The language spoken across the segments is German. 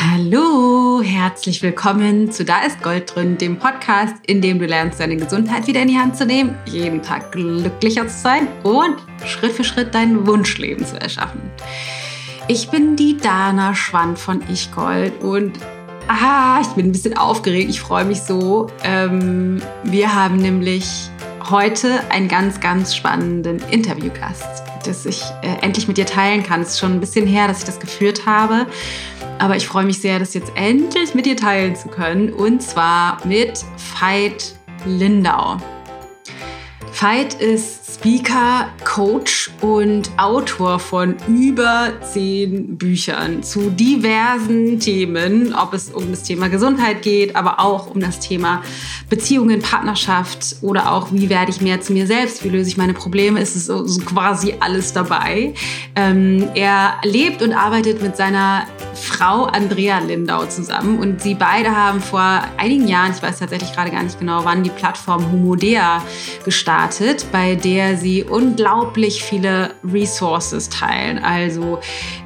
Hallo, herzlich willkommen zu Da ist Gold drin, dem Podcast, in dem du lernst, deine Gesundheit wieder in die Hand zu nehmen, jeden Tag glücklicher zu sein und Schritt für Schritt dein Wunschleben zu erschaffen. Ich bin die Dana Schwand von Ich Gold und ah, ich bin ein bisschen aufgeregt, ich freue mich so. Ähm, wir haben nämlich heute einen ganz, ganz spannenden Interviewgast, das ich äh, endlich mit dir teilen kann. Es ist schon ein bisschen her, dass ich das geführt habe. Aber ich freue mich sehr, das jetzt endlich mit dir teilen zu können. Und zwar mit Veit Lindau. Veit ist Speaker, Coach und Autor von über zehn Büchern zu diversen Themen, ob es um das Thema Gesundheit geht, aber auch um das Thema Beziehungen, Partnerschaft oder auch, wie werde ich mehr zu mir selbst, wie löse ich meine Probleme, ist es so, so quasi alles dabei. Ähm, er lebt und arbeitet mit seiner Frau Andrea Lindau zusammen und sie beide haben vor einigen Jahren, ich weiß tatsächlich gerade gar nicht genau wann, die Plattform Humodea gestartet, bei der sie unglaublich viele Resources teilen, also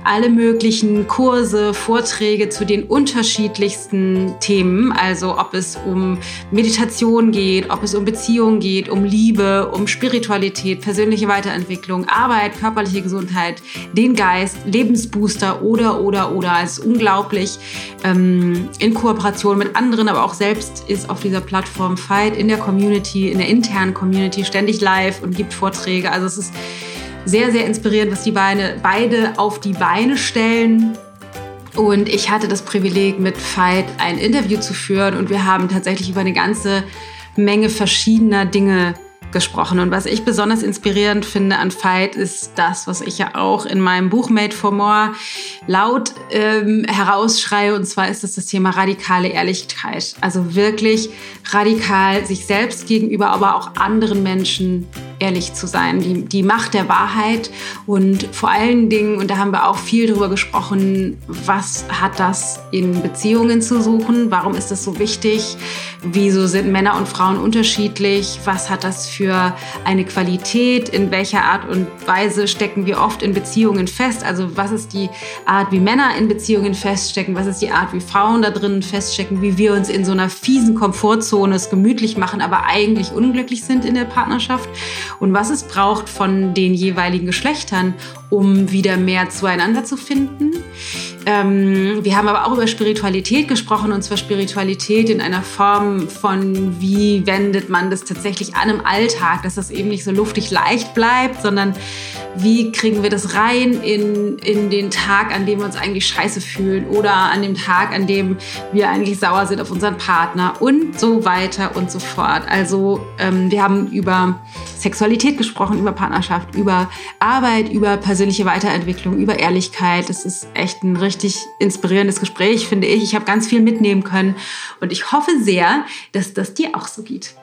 alle möglichen Kurse, Vorträge zu den unterschiedlichsten Themen, also ob es um Meditation geht, ob es um Beziehungen geht, um Liebe, um Spiritualität, persönliche Weiterentwicklung, Arbeit, körperliche Gesundheit, den Geist, Lebensbooster oder oder oder. Ist unglaublich ähm, in Kooperation mit anderen, aber auch selbst ist auf dieser Plattform Fight in der Community, in der internen Community ständig live und gibt Vorträge. Also es ist sehr, sehr inspirierend, was die Beine, beide auf die Beine stellen. Und ich hatte das Privileg, mit Veit ein Interview zu führen und wir haben tatsächlich über eine ganze Menge verschiedener Dinge gesprochen. Und was ich besonders inspirierend finde an Veit ist das, was ich ja auch in meinem Buch Made for More laut ähm, herausschreie. Und zwar ist es das Thema radikale Ehrlichkeit. Also wirklich radikal sich selbst gegenüber, aber auch anderen Menschen ehrlich zu sein, die, die Macht der Wahrheit. Und vor allen Dingen, und da haben wir auch viel drüber gesprochen, was hat das in Beziehungen zu suchen, warum ist das so wichtig, wieso sind Männer und Frauen unterschiedlich, was hat das für eine Qualität, in welcher Art und Weise stecken wir oft in Beziehungen fest, also was ist die Art, wie Männer in Beziehungen feststecken, was ist die Art, wie Frauen da drin feststecken, wie wir uns in so einer fiesen Komfortzone es gemütlich machen, aber eigentlich unglücklich sind in der Partnerschaft? Und was es braucht von den jeweiligen Geschlechtern, um wieder mehr zueinander zu finden. Ähm, wir haben aber auch über Spiritualität gesprochen und zwar Spiritualität in einer Form von, wie wendet man das tatsächlich an im Alltag, dass das eben nicht so luftig leicht bleibt, sondern wie kriegen wir das rein in, in den Tag, an dem wir uns eigentlich scheiße fühlen oder an dem Tag, an dem wir eigentlich sauer sind auf unseren Partner und so weiter und so fort. Also ähm, wir haben über Sexualität gesprochen, über Partnerschaft, über Arbeit, über persönliche Weiterentwicklung, über Ehrlichkeit. Das ist echt ein richtig inspirierendes Gespräch, finde ich. Ich habe ganz viel mitnehmen können und ich hoffe sehr, dass das dir auch so geht.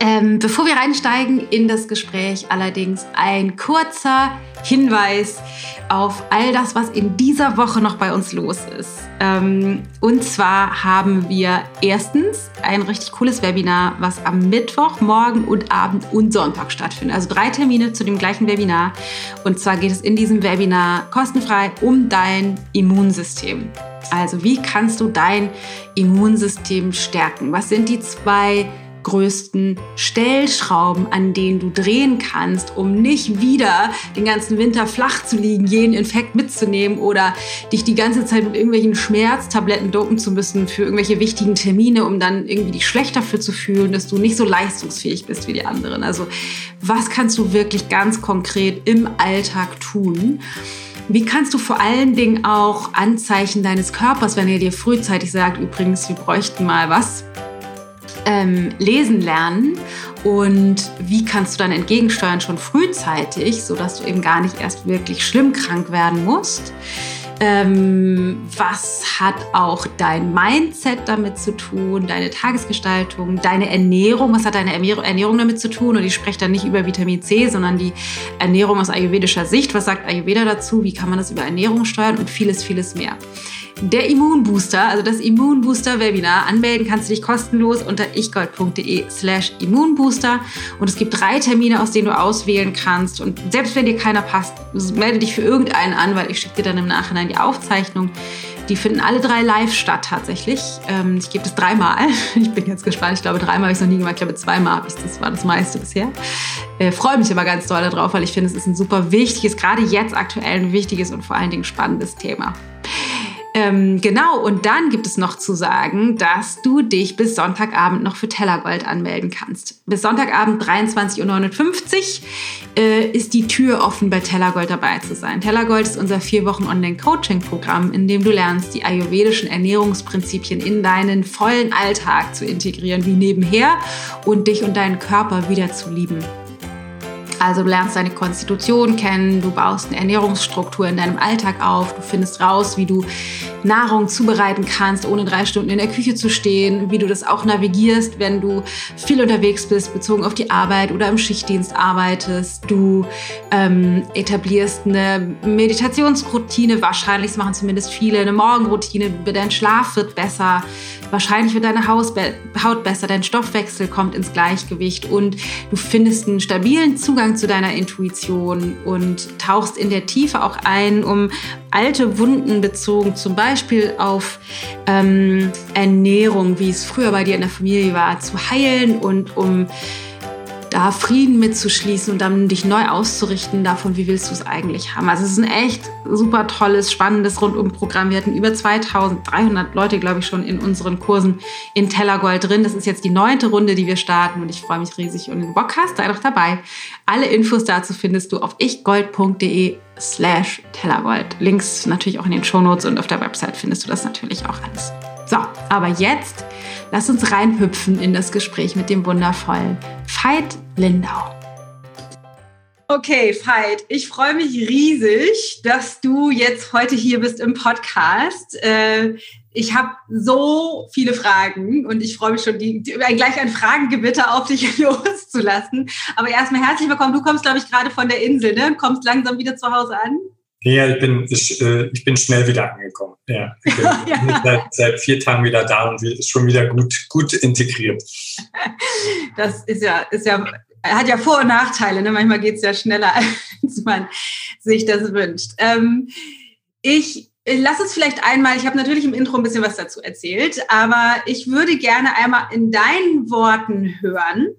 Ähm, bevor wir reinsteigen in das Gespräch, allerdings ein kurzer Hinweis auf all das, was in dieser Woche noch bei uns los ist. Ähm, und zwar haben wir erstens ein richtig cooles Webinar, was am Mittwoch, Morgen und Abend und Sonntag stattfindet. Also drei Termine zu dem gleichen Webinar. Und zwar geht es in diesem Webinar kostenfrei um dein Immunsystem. Also wie kannst du dein Immunsystem stärken? Was sind die zwei größten Stellschrauben, an denen du drehen kannst, um nicht wieder den ganzen Winter flach zu liegen, jeden Infekt mitzunehmen oder dich die ganze Zeit mit irgendwelchen Schmerztabletten dopen zu müssen für irgendwelche wichtigen Termine, um dann irgendwie dich schlecht dafür zu fühlen, dass du nicht so leistungsfähig bist wie die anderen. Also was kannst du wirklich ganz konkret im Alltag tun? Wie kannst du vor allen Dingen auch Anzeichen deines Körpers, wenn er dir frühzeitig sagt, übrigens, wir bräuchten mal was, ähm, lesen lernen und wie kannst du dann entgegensteuern schon frühzeitig, sodass du eben gar nicht erst wirklich schlimm krank werden musst. Ähm, was hat auch dein Mindset damit zu tun, deine Tagesgestaltung, deine Ernährung? Was hat deine Ernährung damit zu tun? Und ich spreche dann nicht über Vitamin C, sondern die Ernährung aus ayurvedischer Sicht. Was sagt Ayurveda dazu? Wie kann man das über Ernährung steuern? Und vieles, vieles mehr der Immunbooster, also das Immunbooster-Webinar. Anmelden kannst du dich kostenlos unter ichgold.de slash Immunbooster. Und es gibt drei Termine, aus denen du auswählen kannst. Und selbst wenn dir keiner passt, melde dich für irgendeinen an, weil ich schicke dir dann im Nachhinein die Aufzeichnung. Die finden alle drei live statt tatsächlich. Ähm, ich gebe das dreimal. Ich bin jetzt gespannt. Ich glaube, dreimal habe ich es noch nie gemacht. Ich glaube, zweimal habe ich das war das meiste bisher. Äh, freue mich aber ganz doll darauf, weil ich finde, es ist ein super wichtiges, gerade jetzt aktuell ein wichtiges und vor allen Dingen spannendes Thema. Ähm, genau, und dann gibt es noch zu sagen, dass du dich bis Sonntagabend noch für Tellergold anmelden kannst. Bis Sonntagabend 23.59 Uhr äh, ist die Tür offen, bei Tellergold dabei zu sein. Tellergold ist unser vier Wochen Online-Coaching-Programm, in dem du lernst, die ayurvedischen Ernährungsprinzipien in deinen vollen Alltag zu integrieren, wie nebenher und dich und deinen Körper wieder zu lieben. Also du lernst deine Konstitution kennen, du baust eine Ernährungsstruktur in deinem Alltag auf, du findest raus, wie du Nahrung zubereiten kannst, ohne drei Stunden in der Küche zu stehen, wie du das auch navigierst, wenn du viel unterwegs bist, bezogen auf die Arbeit oder im Schichtdienst arbeitest. Du ähm, etablierst eine Meditationsroutine, wahrscheinlich, das machen zumindest viele, eine Morgenroutine, dein Schlaf wird besser, wahrscheinlich wird deine Haut besser, dein Stoffwechsel kommt ins Gleichgewicht und du findest einen stabilen Zugang zu deiner Intuition und tauchst in der Tiefe auch ein, um alte Wunden bezogen, zum Beispiel auf ähm, Ernährung, wie es früher bei dir in der Familie war, zu heilen und um da Frieden mitzuschließen und dann dich neu auszurichten davon, wie willst du es eigentlich haben. Also es ist ein echt super tolles, spannendes Rundumprogramm. Wir hatten über 2300 Leute, glaube ich, schon in unseren Kursen in Tellergold drin. Das ist jetzt die neunte Runde, die wir starten und ich freue mich riesig. Und du Bock hast, sei doch dabei. Alle Infos dazu findest du auf ichgold.de slash Tellergold. Links natürlich auch in den Shownotes und auf der Website findest du das natürlich auch alles. So, aber jetzt lass uns reinhüpfen in das Gespräch mit dem wundervollen Veit Lindau. Okay, Veit, ich freue mich riesig, dass du jetzt heute hier bist im Podcast. Äh, ich habe so viele Fragen und ich freue mich schon, die, die, gleich ein Fragengewitter auf dich loszulassen. Aber erstmal herzlich willkommen. Du kommst, glaube ich, gerade von der Insel, ne? Kommst langsam wieder zu Hause an. Ja, ich bin, ich, äh, ich bin schnell wieder angekommen. Ja, ich bin ja. Seit, seit, vier Tagen wieder da und ist schon wieder gut, gut integriert. Das ist ja, ist ja, hat ja Vor- und Nachteile. Ne? Manchmal geht es ja schneller, als man sich das wünscht. Ähm, ich Lass uns vielleicht einmal, ich habe natürlich im Intro ein bisschen was dazu erzählt, aber ich würde gerne einmal in deinen Worten hören,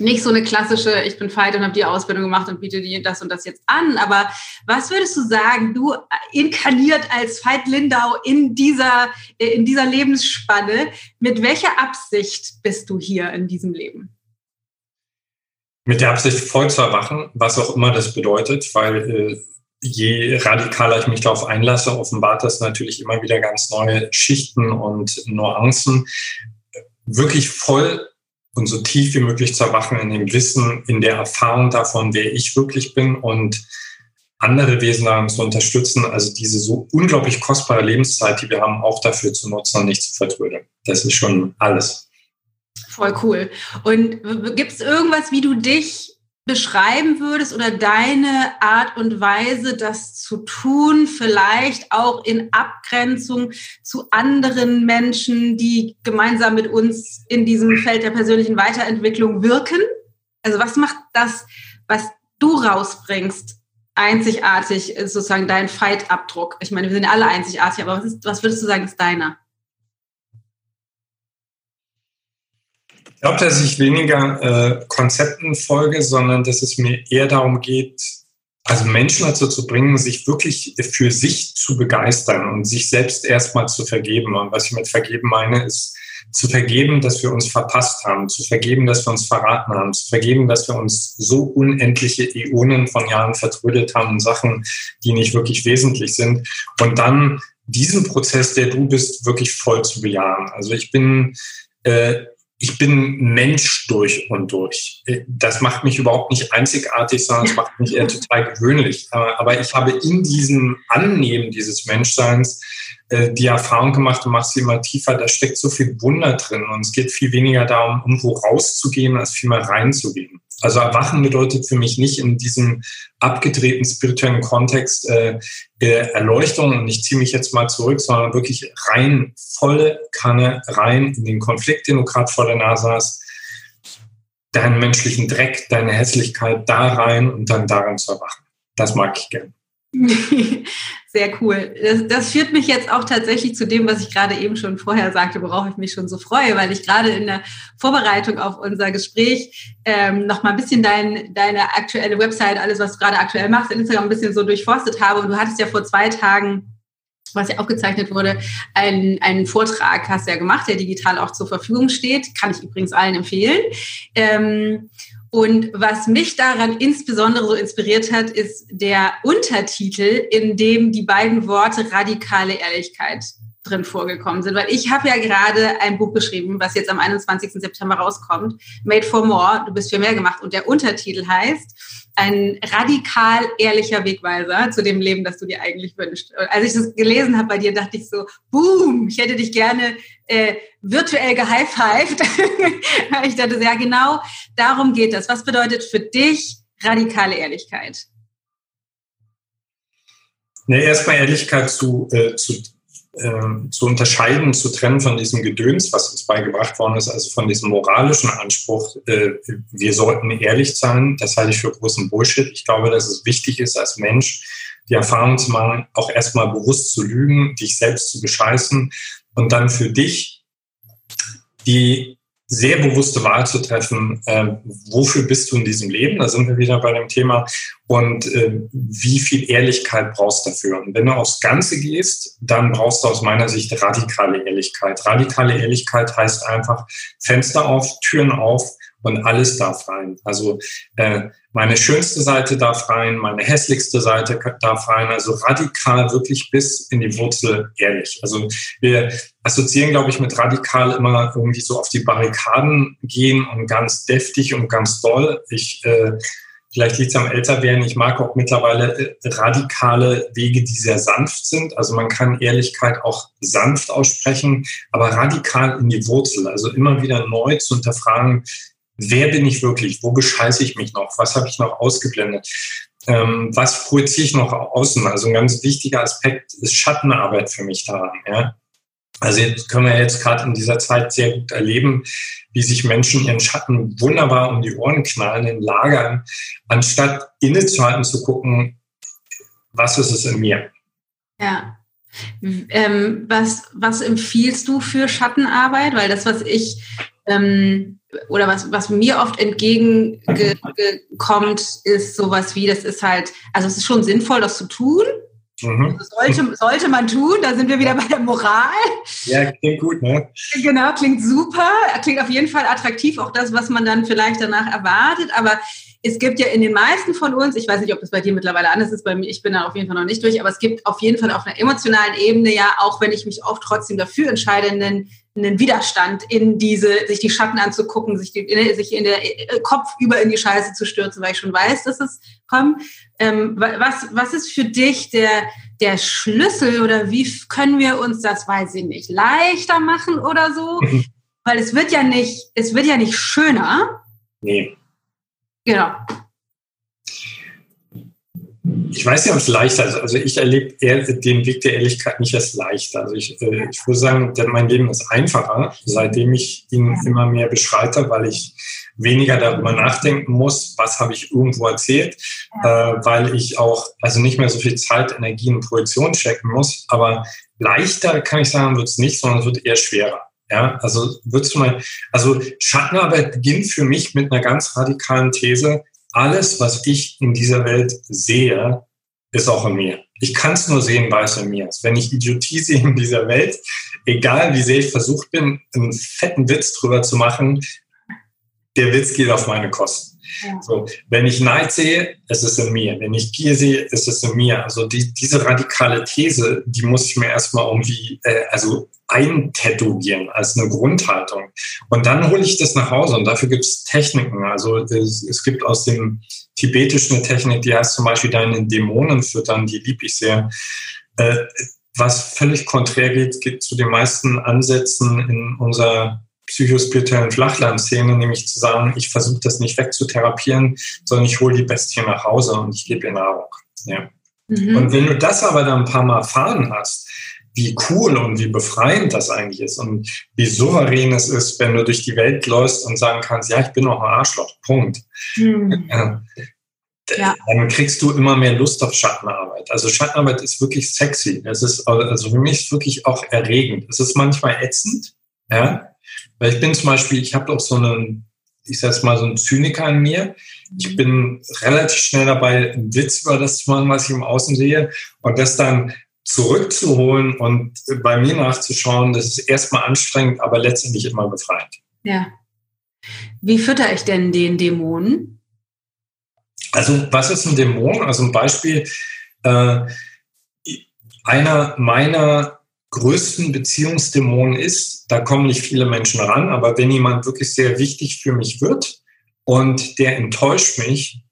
nicht so eine klassische, ich bin Veit und habe die Ausbildung gemacht und biete dir das und das jetzt an. Aber was würdest du sagen, du inkarniert als Veit Lindau in dieser, in dieser Lebensspanne, mit welcher Absicht bist du hier in diesem Leben? Mit der Absicht voll zu erwachen, was auch immer das bedeutet, weil äh, je radikaler ich mich darauf einlasse, offenbart das natürlich immer wieder ganz neue Schichten und Nuancen. Wirklich voll und so tief wie möglich zu erwachen in dem Wissen, in der Erfahrung davon, wer ich wirklich bin und andere Wesen daran zu unterstützen, also diese so unglaublich kostbare Lebenszeit, die wir haben, auch dafür zu nutzen und nicht zu vertrödeln. Das ist schon alles. Voll cool. Und gibt es irgendwas, wie du dich beschreiben würdest oder deine Art und Weise, das zu tun, vielleicht auch in Abgrenzung zu anderen Menschen, die gemeinsam mit uns in diesem Feld der persönlichen Weiterentwicklung wirken? Also was macht das, was du rausbringst, einzigartig, sozusagen dein Fight-Abdruck? Ich meine, wir sind alle einzigartig, aber was, ist, was würdest du sagen, ist deiner? Ich glaube, dass ich weniger äh, Konzepten folge, sondern dass es mir eher darum geht, also Menschen dazu zu bringen, sich wirklich für sich zu begeistern und sich selbst erstmal zu vergeben. Und was ich mit vergeben meine, ist zu vergeben, dass wir uns verpasst haben, zu vergeben, dass wir uns verraten haben, zu vergeben, dass wir uns so unendliche Äonen von Jahren vertrödelt haben, Sachen, die nicht wirklich wesentlich sind. Und dann diesen Prozess, der du bist, wirklich voll zu bejahen. Also ich bin äh, ich bin Mensch durch und durch. Das macht mich überhaupt nicht einzigartig, sondern es macht mich eher total gewöhnlich. Aber ich habe in diesem Annehmen dieses Menschseins äh, die Erfahrung gemacht und mache sie immer tiefer, da steckt so viel Wunder drin und es geht viel weniger darum, irgendwo rauszugehen, als vielmehr reinzugehen. Also Erwachen bedeutet für mich nicht in diesem abgedrehten spirituellen Kontext äh, Erleuchtung und ich ziehe mich jetzt mal zurück, sondern wirklich rein, volle Kanne rein in den Konflikt, den du gerade vor der Nase hast, deinen menschlichen Dreck, deine Hässlichkeit da rein und dann daran zu erwachen. Das mag ich gern. Sehr cool. Das, das, führt mich jetzt auch tatsächlich zu dem, was ich gerade eben schon vorher sagte, worauf ich mich schon so freue, weil ich gerade in der Vorbereitung auf unser Gespräch ähm, noch mal ein bisschen dein, deine aktuelle Website, alles, was du gerade aktuell machst, in Instagram ein bisschen so durchforstet habe. Und du hattest ja vor zwei Tagen was ja aufgezeichnet wurde, einen, einen Vortrag hast du ja gemacht, der digital auch zur Verfügung steht. Kann ich übrigens allen empfehlen. Ähm, und was mich daran insbesondere so inspiriert hat, ist der Untertitel, in dem die beiden Worte radikale Ehrlichkeit drin vorgekommen sind. Weil ich habe ja gerade ein Buch geschrieben, was jetzt am 21. September rauskommt, Made for More, du bist für mehr gemacht. Und der Untertitel heißt, ein radikal ehrlicher Wegweiser zu dem Leben, das du dir eigentlich wünschst. als ich das gelesen habe bei dir, dachte ich so, boom, ich hätte dich gerne äh, virtuell gehighfived. ich dachte, ja genau, darum geht das. Was bedeutet für dich radikale Ehrlichkeit? Ne, erstmal Ehrlichkeit zu, äh, zu ähm, zu unterscheiden, zu trennen von diesem Gedöns, was uns beigebracht worden ist, also von diesem moralischen Anspruch, äh, wir sollten ehrlich sein, das halte ich für großen Bullshit. Ich glaube, dass es wichtig ist, als Mensch die Erfahrung zu machen, auch erstmal bewusst zu lügen, dich selbst zu bescheißen und dann für dich die sehr bewusste Wahl zu treffen, äh, wofür bist du in diesem Leben, da sind wir wieder bei dem Thema, und äh, wie viel Ehrlichkeit brauchst du dafür. Und wenn du aufs Ganze gehst, dann brauchst du aus meiner Sicht radikale Ehrlichkeit. Radikale Ehrlichkeit heißt einfach Fenster auf, Türen auf, und alles darf rein. Also äh, meine schönste Seite darf rein, meine hässlichste Seite darf rein. Also radikal wirklich bis in die Wurzel ehrlich. Also wir assoziieren, glaube ich, mit radikal immer irgendwie so auf die Barrikaden gehen und ganz deftig und ganz doll. Ich äh, Vielleicht liegt es am Älterwerden. Ich mag auch mittlerweile äh, radikale Wege, die sehr sanft sind. Also man kann Ehrlichkeit auch sanft aussprechen, aber radikal in die Wurzel. Also immer wieder neu zu hinterfragen, wer bin ich wirklich? Wo bescheiße ich mich noch? Was habe ich noch ausgeblendet? Ähm, was projiziere ich noch außen? Also ein ganz wichtiger Aspekt ist Schattenarbeit für mich daran. Ja? Also jetzt können wir jetzt gerade in dieser Zeit sehr gut erleben, wie sich Menschen ihren Schatten wunderbar um die Ohren knallen in Lagern, anstatt innezuhalten zu gucken, was ist es in mir? Ja. Ähm, was, was empfiehlst du für Schattenarbeit? Weil das, was ich ähm, oder was, was mir oft entgegenkommt, ist sowas wie, das ist halt, also es ist schon sinnvoll, das zu tun. Mhm. Also sollte, sollte man tun, da sind wir wieder bei der Moral. Ja, klingt gut, ne? Genau, klingt super, klingt auf jeden Fall attraktiv, auch das, was man dann vielleicht danach erwartet, aber es gibt ja in den meisten von uns, ich weiß nicht, ob das bei dir mittlerweile anders ist, bei mir, ich bin da auf jeden Fall noch nicht durch, aber es gibt auf jeden Fall auf einer emotionalen Ebene ja, auch wenn ich mich oft trotzdem dafür entscheide, einen, einen Widerstand in diese, sich die Schatten anzugucken, sich, die, sich in der äh, Kopf über in die Scheiße zu stürzen, weil ich schon weiß, dass es kommt. Ähm, was, was ist für dich der, der Schlüssel oder wie können wir uns das, weiß ich nicht, leichter machen oder so? Mhm. Weil es wird ja nicht, es wird ja nicht schöner. Nee. Genau. Ich weiß nicht, ob es leichter ist. Also ich erlebe den Weg der Ehrlichkeit nicht als leichter. Also ich, äh, ich würde sagen, mein Leben ist einfacher, seitdem ich ihn immer mehr beschreite, weil ich weniger darüber nachdenken muss, was habe ich irgendwo erzählt, äh, weil ich auch also nicht mehr so viel Zeit, Energie und Projektion checken muss. Aber leichter kann ich sagen, wird es nicht, sondern es wird eher schwerer. Ja, also würdest du mal, also Schattenarbeit beginnt für mich mit einer ganz radikalen These. Alles, was ich in dieser Welt sehe, ist auch in mir. Ich kann es nur sehen, weil es in mir ist. Wenn ich Idiotie sehe in dieser Welt, egal wie sehr ich versucht bin, einen fetten Witz drüber zu machen, der Witz geht auf meine Kosten. So, wenn ich Neid sehe, ist es in mir. Wenn ich Gier sehe, ist es in mir. Also die, diese radikale These, die muss ich mir erstmal irgendwie äh, also eintätowieren als eine Grundhaltung. Und dann hole ich das nach Hause und dafür gibt es Techniken. Also es, es, gibt aus dem Tibetischen eine Technik, die heißt zum Beispiel deine Dämonen füttern, die liebe ich sehr. Äh, was völlig konträr geht, geht zu den meisten Ansätzen in unserer psychospirituellen Flachlandszene, nämlich zu sagen, ich versuche das nicht wegzutherapieren, sondern ich hole die Bestie nach Hause und ich gebe ihr Nahrung. Ja. Mhm. Und wenn du das aber dann ein paar Mal erfahren hast, wie cool und wie befreiend das eigentlich ist und wie souverän es ist, wenn du durch die Welt läufst und sagen kannst, ja, ich bin auch ein Arschloch, Punkt. Mhm. ja. dann kriegst du immer mehr Lust auf Schattenarbeit. Also Schattenarbeit ist wirklich sexy. Es ist, also für mich ist wirklich auch erregend. Es ist manchmal ätzend, ja. Weil ich bin zum Beispiel, ich habe doch so einen, ich sag's mal, so einen Zyniker in mir. Ich bin relativ schnell dabei, einen Witz über das zu machen, was ich im Außen sehe. Und das dann zurückzuholen und bei mir nachzuschauen, das ist erstmal anstrengend, aber letztendlich immer befreiend. Ja. Wie fütter ich denn den Dämonen? Also, was ist ein Dämon? Also, ein Beispiel, äh, einer meiner größten Beziehungsdämonen ist, da kommen nicht viele Menschen ran, aber wenn jemand wirklich sehr wichtig für mich wird und der enttäuscht mich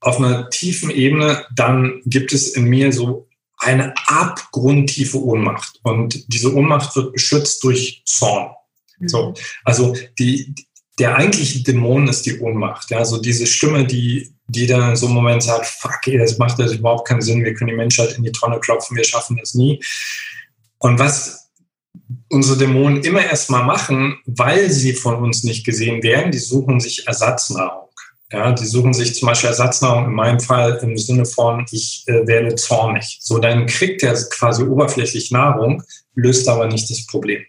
auf einer tiefen Ebene, dann gibt es in mir so eine abgrundtiefe Ohnmacht. Und diese Ohnmacht wird beschützt durch Zorn. Mhm. So, also die, der eigentliche Dämon ist die Ohnmacht. Ja, so diese Stimme, die, die dann in so einem Moment sagt, fuck, ey, das macht das überhaupt keinen Sinn, wir können die Menschheit in die Tonne klopfen, wir schaffen das nie. Und was unsere Dämonen immer erstmal machen, weil sie von uns nicht gesehen werden, die suchen sich Ersatznahrung. Ja, die suchen sich zum Beispiel Ersatznahrung, in meinem Fall im Sinne von, ich äh, werde zornig. So, dann kriegt er quasi oberflächlich Nahrung, löst aber nicht das Problem.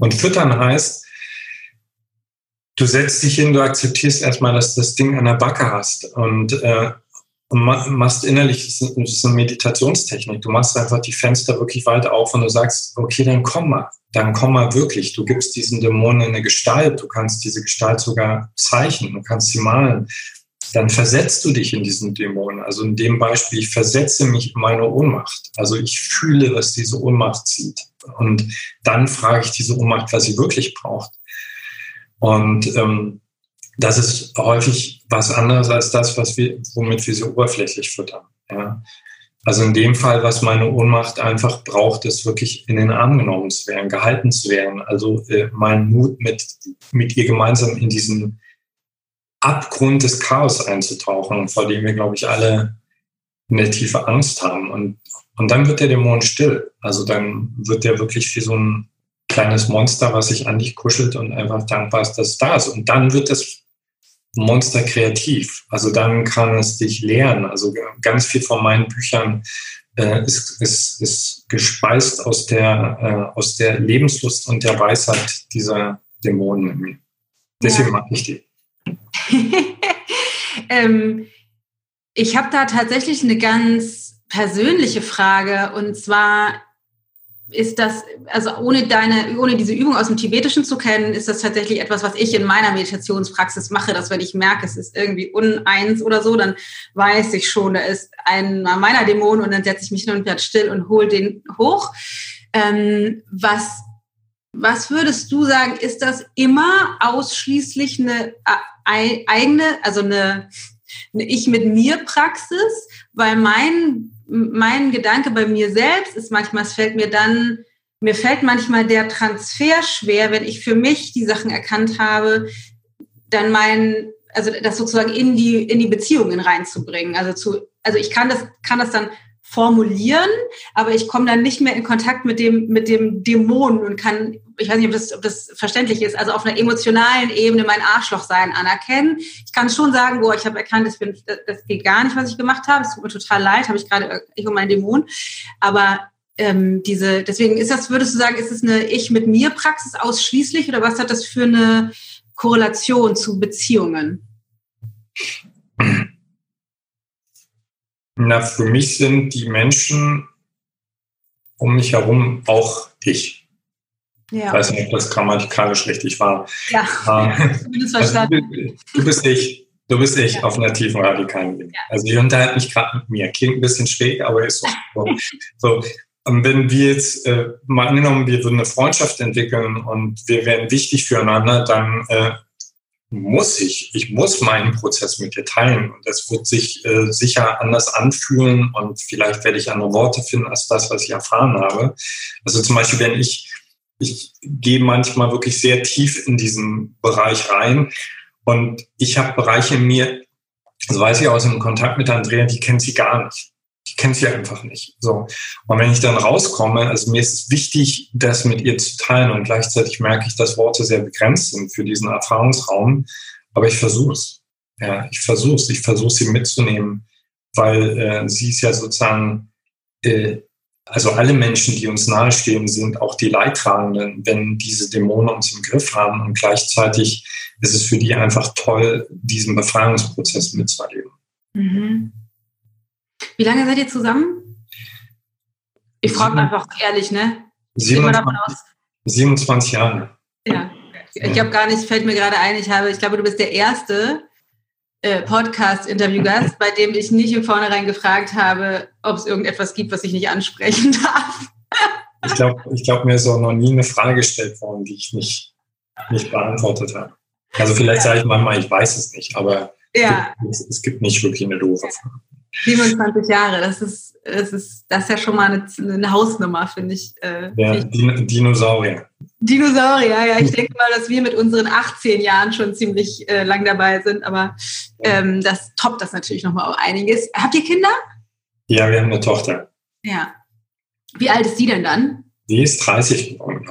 Und füttern heißt, du setzt dich hin, du akzeptierst erstmal, dass du das Ding an der Backe hast und, äh, und machst innerlich, das ist eine Meditationstechnik, du machst einfach die Fenster wirklich weit auf und du sagst, okay, dann komm mal dann komm mal wirklich. Du gibst diesen Dämonen eine Gestalt, du kannst diese Gestalt sogar zeichnen, du kannst sie malen. Dann versetzt du dich in diesen Dämonen. Also in dem Beispiel, ich versetze mich in meine Ohnmacht. Also ich fühle, was diese Ohnmacht zieht. Und dann frage ich diese Ohnmacht, was sie wirklich braucht. Und ähm, das ist häufig was anderes als das, was wir, womit wir sie oberflächlich füttern. Ja. Also in dem Fall, was meine Ohnmacht einfach braucht, ist wirklich in den Arm genommen zu werden, gehalten zu werden. Also äh, meinen Mut mit, mit ihr gemeinsam in diesen Abgrund des Chaos einzutauchen, vor dem wir, glaube ich, alle eine tiefe Angst haben. Und, und dann wird der Dämon still. Also dann wird der wirklich wie so ein kleines Monster, was sich an dich kuschelt und einfach dankbar ist, dass es da ist. Und dann wird es Monster kreativ. Also dann kann es dich lernen. Also ganz viel von meinen Büchern äh, ist, ist, ist gespeist aus der, äh, aus der Lebenslust und der Weisheit dieser Dämonen in mir. Deswegen ja. mag ich die. ähm, ich habe da tatsächlich eine ganz persönliche Frage und zwar ist das, also ohne deine, ohne diese Übung aus dem Tibetischen zu kennen, ist das tatsächlich etwas, was ich in meiner Meditationspraxis mache, dass wenn ich merke, es ist irgendwie uneins oder so, dann weiß ich schon, da ist ein meiner Dämonen und dann setze ich mich hin und werde still und hole den hoch. Ähm, was, was würdest du sagen, ist das immer ausschließlich eine äh, eigene, also eine, eine Ich mit mir Praxis? Weil mein mein Gedanke bei mir selbst ist manchmal, es fällt mir dann, mir fällt manchmal der Transfer schwer, wenn ich für mich die Sachen erkannt habe, dann mein, also das sozusagen in die, in die Beziehungen reinzubringen. Also zu, also ich kann das, kann das dann formulieren, aber ich komme dann nicht mehr in Kontakt mit dem, mit dem Dämon und kann, ich weiß nicht, ob das, ob das verständlich ist, also auf einer emotionalen Ebene mein Arschlochsein anerkennen. Ich kann schon sagen, boah, ich habe erkannt, das, bin, das geht gar nicht, was ich gemacht habe. Es tut mir total leid, habe ich gerade, ich und mein Dämon. Aber ähm, diese, deswegen ist das, würdest du sagen, ist es eine Ich mit mir Praxis ausschließlich oder was hat das für eine Korrelation zu Beziehungen? Na, für mich sind die Menschen um mich herum auch ich. Ja. Ich weiß nicht, ob das grammatikalisch richtig war. Ja, äh, zumindest verstanden. Also, du, bist ich. Du bist ich ja. auf einer tiefen radikalen Ebene. Ja. Also ich unterhalte mich gerade mit mir. Klingt ein bisschen schräg, aber ist so. so. Und wenn wir jetzt äh, mal angenommen, wir würden eine Freundschaft entwickeln und wir wären wichtig füreinander, dann äh, muss ich, ich muss meinen Prozess mit dir teilen und es wird sich äh, sicher anders anfühlen und vielleicht werde ich andere Worte finden als das, was ich erfahren habe. Also zum Beispiel, wenn ich, ich gehe manchmal wirklich sehr tief in diesen Bereich rein und ich habe Bereiche in mir, das weiß ich aus dem Kontakt mit Andrea, die kennt sie gar nicht ich kenne sie einfach nicht. So. Und wenn ich dann rauskomme, also mir ist es wichtig, das mit ihr zu teilen und gleichzeitig merke ich, dass Worte sehr begrenzt sind für diesen Erfahrungsraum, aber ich versuche es. Ja, ich versuche es, ich versuche sie mitzunehmen, weil äh, sie ist ja sozusagen, äh, also alle Menschen, die uns nahestehen, sind auch die Leidtragenden, wenn diese Dämonen uns im Griff haben und gleichzeitig ist es für die einfach toll, diesen Befreiungsprozess mitzuerleben. Mhm. Wie lange seid ihr zusammen? Ich frage einfach ehrlich, ne? 27, 27 Jahre. Ja. Ich habe gar nicht, fällt mir gerade ein, ich habe, ich glaube, du bist der erste äh, Podcast-Interview-Gast, bei dem ich nicht im Vornherein gefragt habe, ob es irgendetwas gibt, was ich nicht ansprechen darf. ich glaube, ich glaub, mir ist auch noch nie eine Frage gestellt worden, die ich nicht, nicht beantwortet habe. Also vielleicht ja. sage ich manchmal, ich weiß es nicht, aber ja. es, es, gibt nicht wirklich eine doofe Frage. 27 Jahre, das ist, das ist, das ist ja schon mal eine, eine Hausnummer, finde ich. Äh, ja, Din Dinosaurier. Dinosaurier, ja. Ich denke mal, dass wir mit unseren 18 Jahren schon ziemlich äh, lang dabei sind, aber ähm, das toppt das natürlich nochmal auch einiges. Habt ihr Kinder? Ja, wir haben eine Tochter. Ja. Wie alt ist die denn dann? Die ist 30 geworden.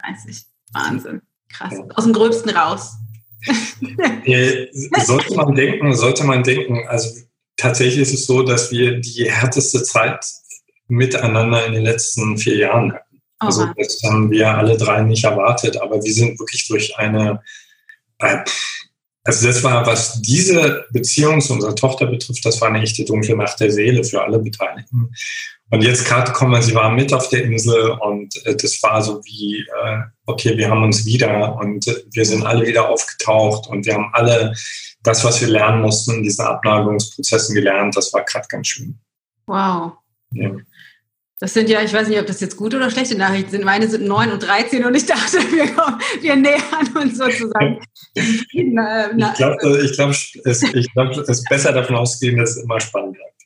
30. Wahnsinn. Krass. Ja. Aus dem Gröbsten raus. Äh, sollte man denken, sollte man denken, also tatsächlich ist es so, dass wir die härteste Zeit miteinander in den letzten vier Jahren hatten. Oh also das haben wir alle drei nicht erwartet, aber wir sind wirklich durch eine, äh, also das war, was diese Beziehung zu unserer Tochter betrifft, das war eine echte dunkle Nacht der Seele für alle Beteiligten. Und jetzt gerade kommen sie waren mit auf der Insel und äh, das war so wie, äh, okay, wir haben uns wieder und wir sind alle wieder aufgetaucht und wir haben alle das, was wir lernen mussten, in diesen Abneigungsprozessen gelernt. Das war gerade ganz schön. Wow. Ja. Das sind ja, ich weiß nicht, ob das jetzt gute oder schlechte Nachrichten sind. Meine sind 9 und 13 und ich dachte, wir, wir nähern uns sozusagen. ich glaube, ich glaub, es, ich glaub, es ist besser davon auszugehen, dass es immer spannend bleibt.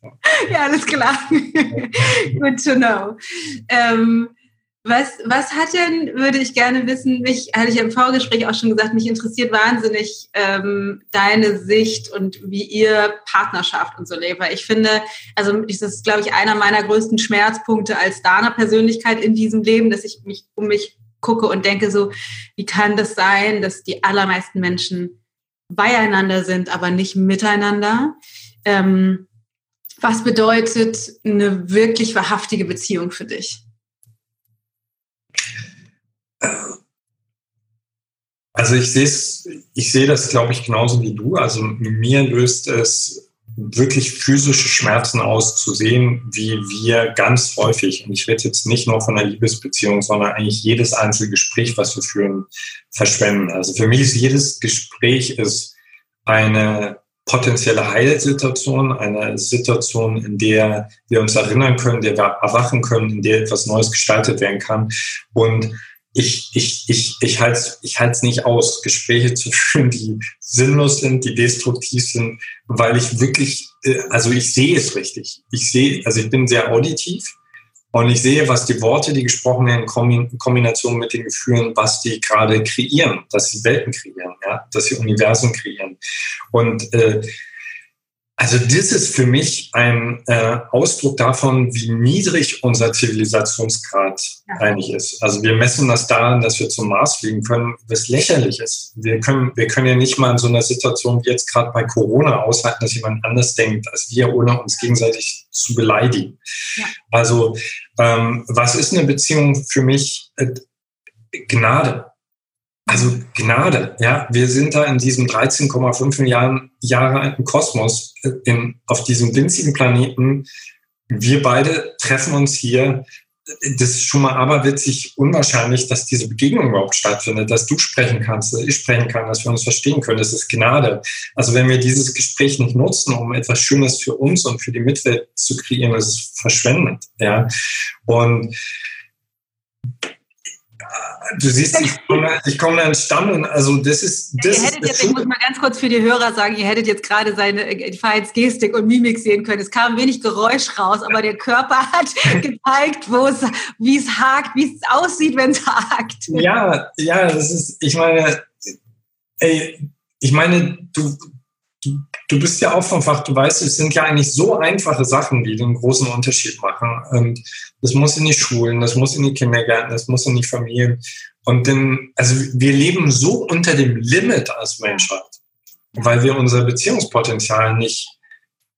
Ja, alles klar. Good to know. Ähm, was, was hat denn, würde ich gerne wissen, mich, hatte ich im Vorgespräch auch schon gesagt, mich interessiert wahnsinnig ähm, deine Sicht und wie ihr Partnerschaft und so lebt. Weil ich finde, also das ist, glaube ich, einer meiner größten Schmerzpunkte als Dana-Persönlichkeit in diesem Leben, dass ich mich um mich gucke und denke so, wie kann das sein, dass die allermeisten Menschen beieinander sind, aber nicht miteinander? Ähm, was bedeutet eine wirklich wahrhaftige Beziehung für dich? Also ich sehe ich sehe das, glaube ich, genauso wie du. Also mir löst es wirklich physische Schmerzen aus, zu sehen, wie wir ganz häufig, und ich rede jetzt nicht nur von einer Liebesbeziehung, sondern eigentlich jedes einzelne Gespräch, was wir führen, verschwenden. Also für mich ist jedes Gespräch ist eine potenzielle Heilsituation, eine Situation, in der wir uns erinnern können, der wir erwachen können, in der etwas Neues gestaltet werden kann. Und ich, ich, ich, ich halte es ich halt's nicht aus, Gespräche zu führen, die sinnlos sind, die destruktiv sind, weil ich wirklich, äh, also ich sehe es richtig. Ich sehe, also ich bin sehr auditiv und ich sehe, was die Worte, die gesprochen werden, in Kombination mit den Gefühlen, was die gerade kreieren, dass sie Welten kreieren, ja, dass sie Universen kreieren. Und äh, also das ist für mich ein äh, Ausdruck davon, wie niedrig unser Zivilisationsgrad ja. eigentlich ist. Also wir messen das daran, dass wir zum Mars fliegen können, was lächerlich ist. Wir können, wir können ja nicht mal in so einer Situation wie jetzt gerade bei Corona aushalten, dass jemand anders denkt als wir, ohne uns gegenseitig zu beleidigen. Ja. Also ähm, was ist eine Beziehung für mich? Äh, Gnade. Also Gnade, ja. Wir sind da in diesem 13,5 Milliarden Jahre alten Kosmos, äh, in, auf diesem winzigen Planeten. Wir beide treffen uns hier. Das ist schon mal aberwitzig unwahrscheinlich, dass diese Begegnung überhaupt stattfindet, dass du sprechen kannst, dass ich sprechen kann, dass wir uns verstehen können. Das ist Gnade. Also wenn wir dieses Gespräch nicht nutzen, um etwas Schönes für uns und für die Mitwelt zu kreieren, ist es verschwendet. Ja. Und du siehst, ich komme, ich komme ins Stammeln. Also das ist das. Ihr hättet jetzt, ich muss mal ganz kurz für die Hörer sagen, ihr hättet jetzt gerade seine äh, Verhaltensgestik und Mimik sehen können. Es kam wenig Geräusch raus, aber der Körper hat gezeigt, wo es, wie es hakt, wie es aussieht, wenn es hakt. Ja, ja, das ist, ich meine, ey, ich meine, du, du, du bist ja auch vom Fach, du weißt, es sind ja eigentlich so einfache Sachen, die den großen Unterschied machen. Und das muss in die Schulen, das muss in die Kindergärten, das muss in die Familien. Und dann, also wir leben so unter dem Limit als Menschheit. weil wir unser Beziehungspotenzial nicht,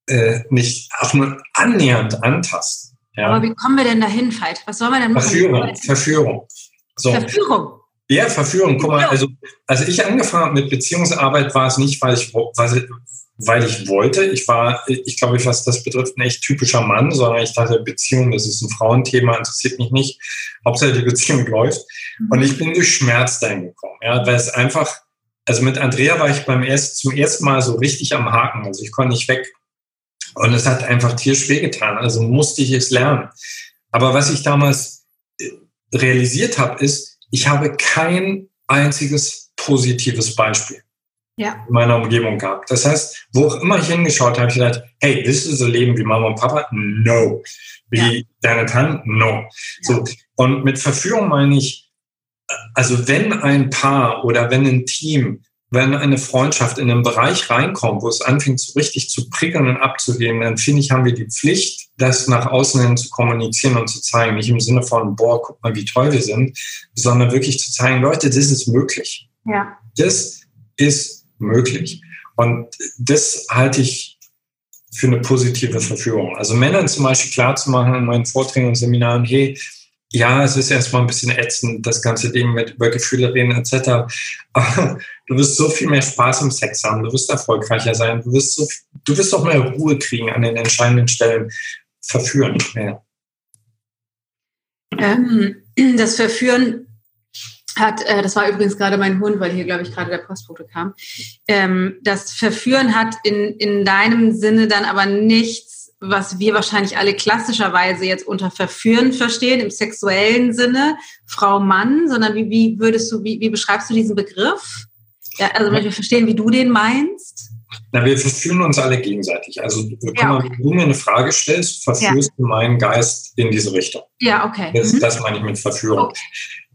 äh, nicht auch nur annähernd antasten. Ja. Aber wie kommen wir denn dahin, Veit? Was soll man denn machen? Verführung, Verführung. So. Verführung. Ja, Verführung. Guck mal, also als ich angefangen habe mit Beziehungsarbeit, war es nicht, weil ich, weil, ich wollte. Ich war, ich glaube, was das betrifft, ein echt typischer Mann, sondern ich dachte, Beziehung, das ist ein Frauenthema, interessiert mich nicht. Hauptsache die Beziehung läuft. Mhm. Und ich bin durch Schmerz dahin gekommen. Ja, weil es einfach, also mit Andrea war ich beim ersten, zum ersten Mal so richtig am Haken. Also ich konnte nicht weg. Und es hat einfach tierisch wehgetan. Also musste ich es lernen. Aber was ich damals äh, realisiert habe, ist, ich habe kein einziges positives Beispiel ja. in meiner Umgebung gehabt. Das heißt, wo auch immer ich hingeschaut habe, ich gedacht, hey, this is a Leben wie Mama und Papa? No. Wie ja. deine Tante? No. So. Und mit Verführung meine ich, also wenn ein Paar oder wenn ein Team wenn eine Freundschaft in einen Bereich reinkommt, wo es anfängt, so richtig zu prickeln und abzugehen, dann finde ich, haben wir die Pflicht, das nach außen hin zu kommunizieren und zu zeigen. Nicht im Sinne von, boah, guck mal, wie toll wir sind, sondern wirklich zu zeigen, Leute, das ist möglich. Ja. Das ist möglich. Und das halte ich für eine positive Verführung. Also Männern zum Beispiel klar zu machen in meinen Vorträgen und Seminaren, hey, ja, es ist erstmal ein bisschen ätzend, das ganze Ding mit über Gefühle reden etc. Aber du wirst so viel mehr Spaß im Sex haben, du wirst erfolgreicher sein, du wirst, so, du wirst auch mehr Ruhe kriegen an den entscheidenden Stellen, verführen. Ja. Ähm, das Verführen hat, äh, das war übrigens gerade mein Hund, weil hier, glaube ich, gerade der Postbote kam. Ähm, das Verführen hat in, in deinem Sinne dann aber nichts was wir wahrscheinlich alle klassischerweise jetzt unter Verführen verstehen, im sexuellen Sinne, Frau, Mann, sondern wie, wie würdest du, wie, wie beschreibst du diesen Begriff? Ja, also wenn wir verstehen, wie du den meinst. Na, wir verführen uns alle gegenseitig. Also ja, okay. wenn du mir eine Frage stellst, verführst ja. du meinen Geist in diese Richtung. Ja, okay. Das, mhm. das meine ich mit Verführung. Okay.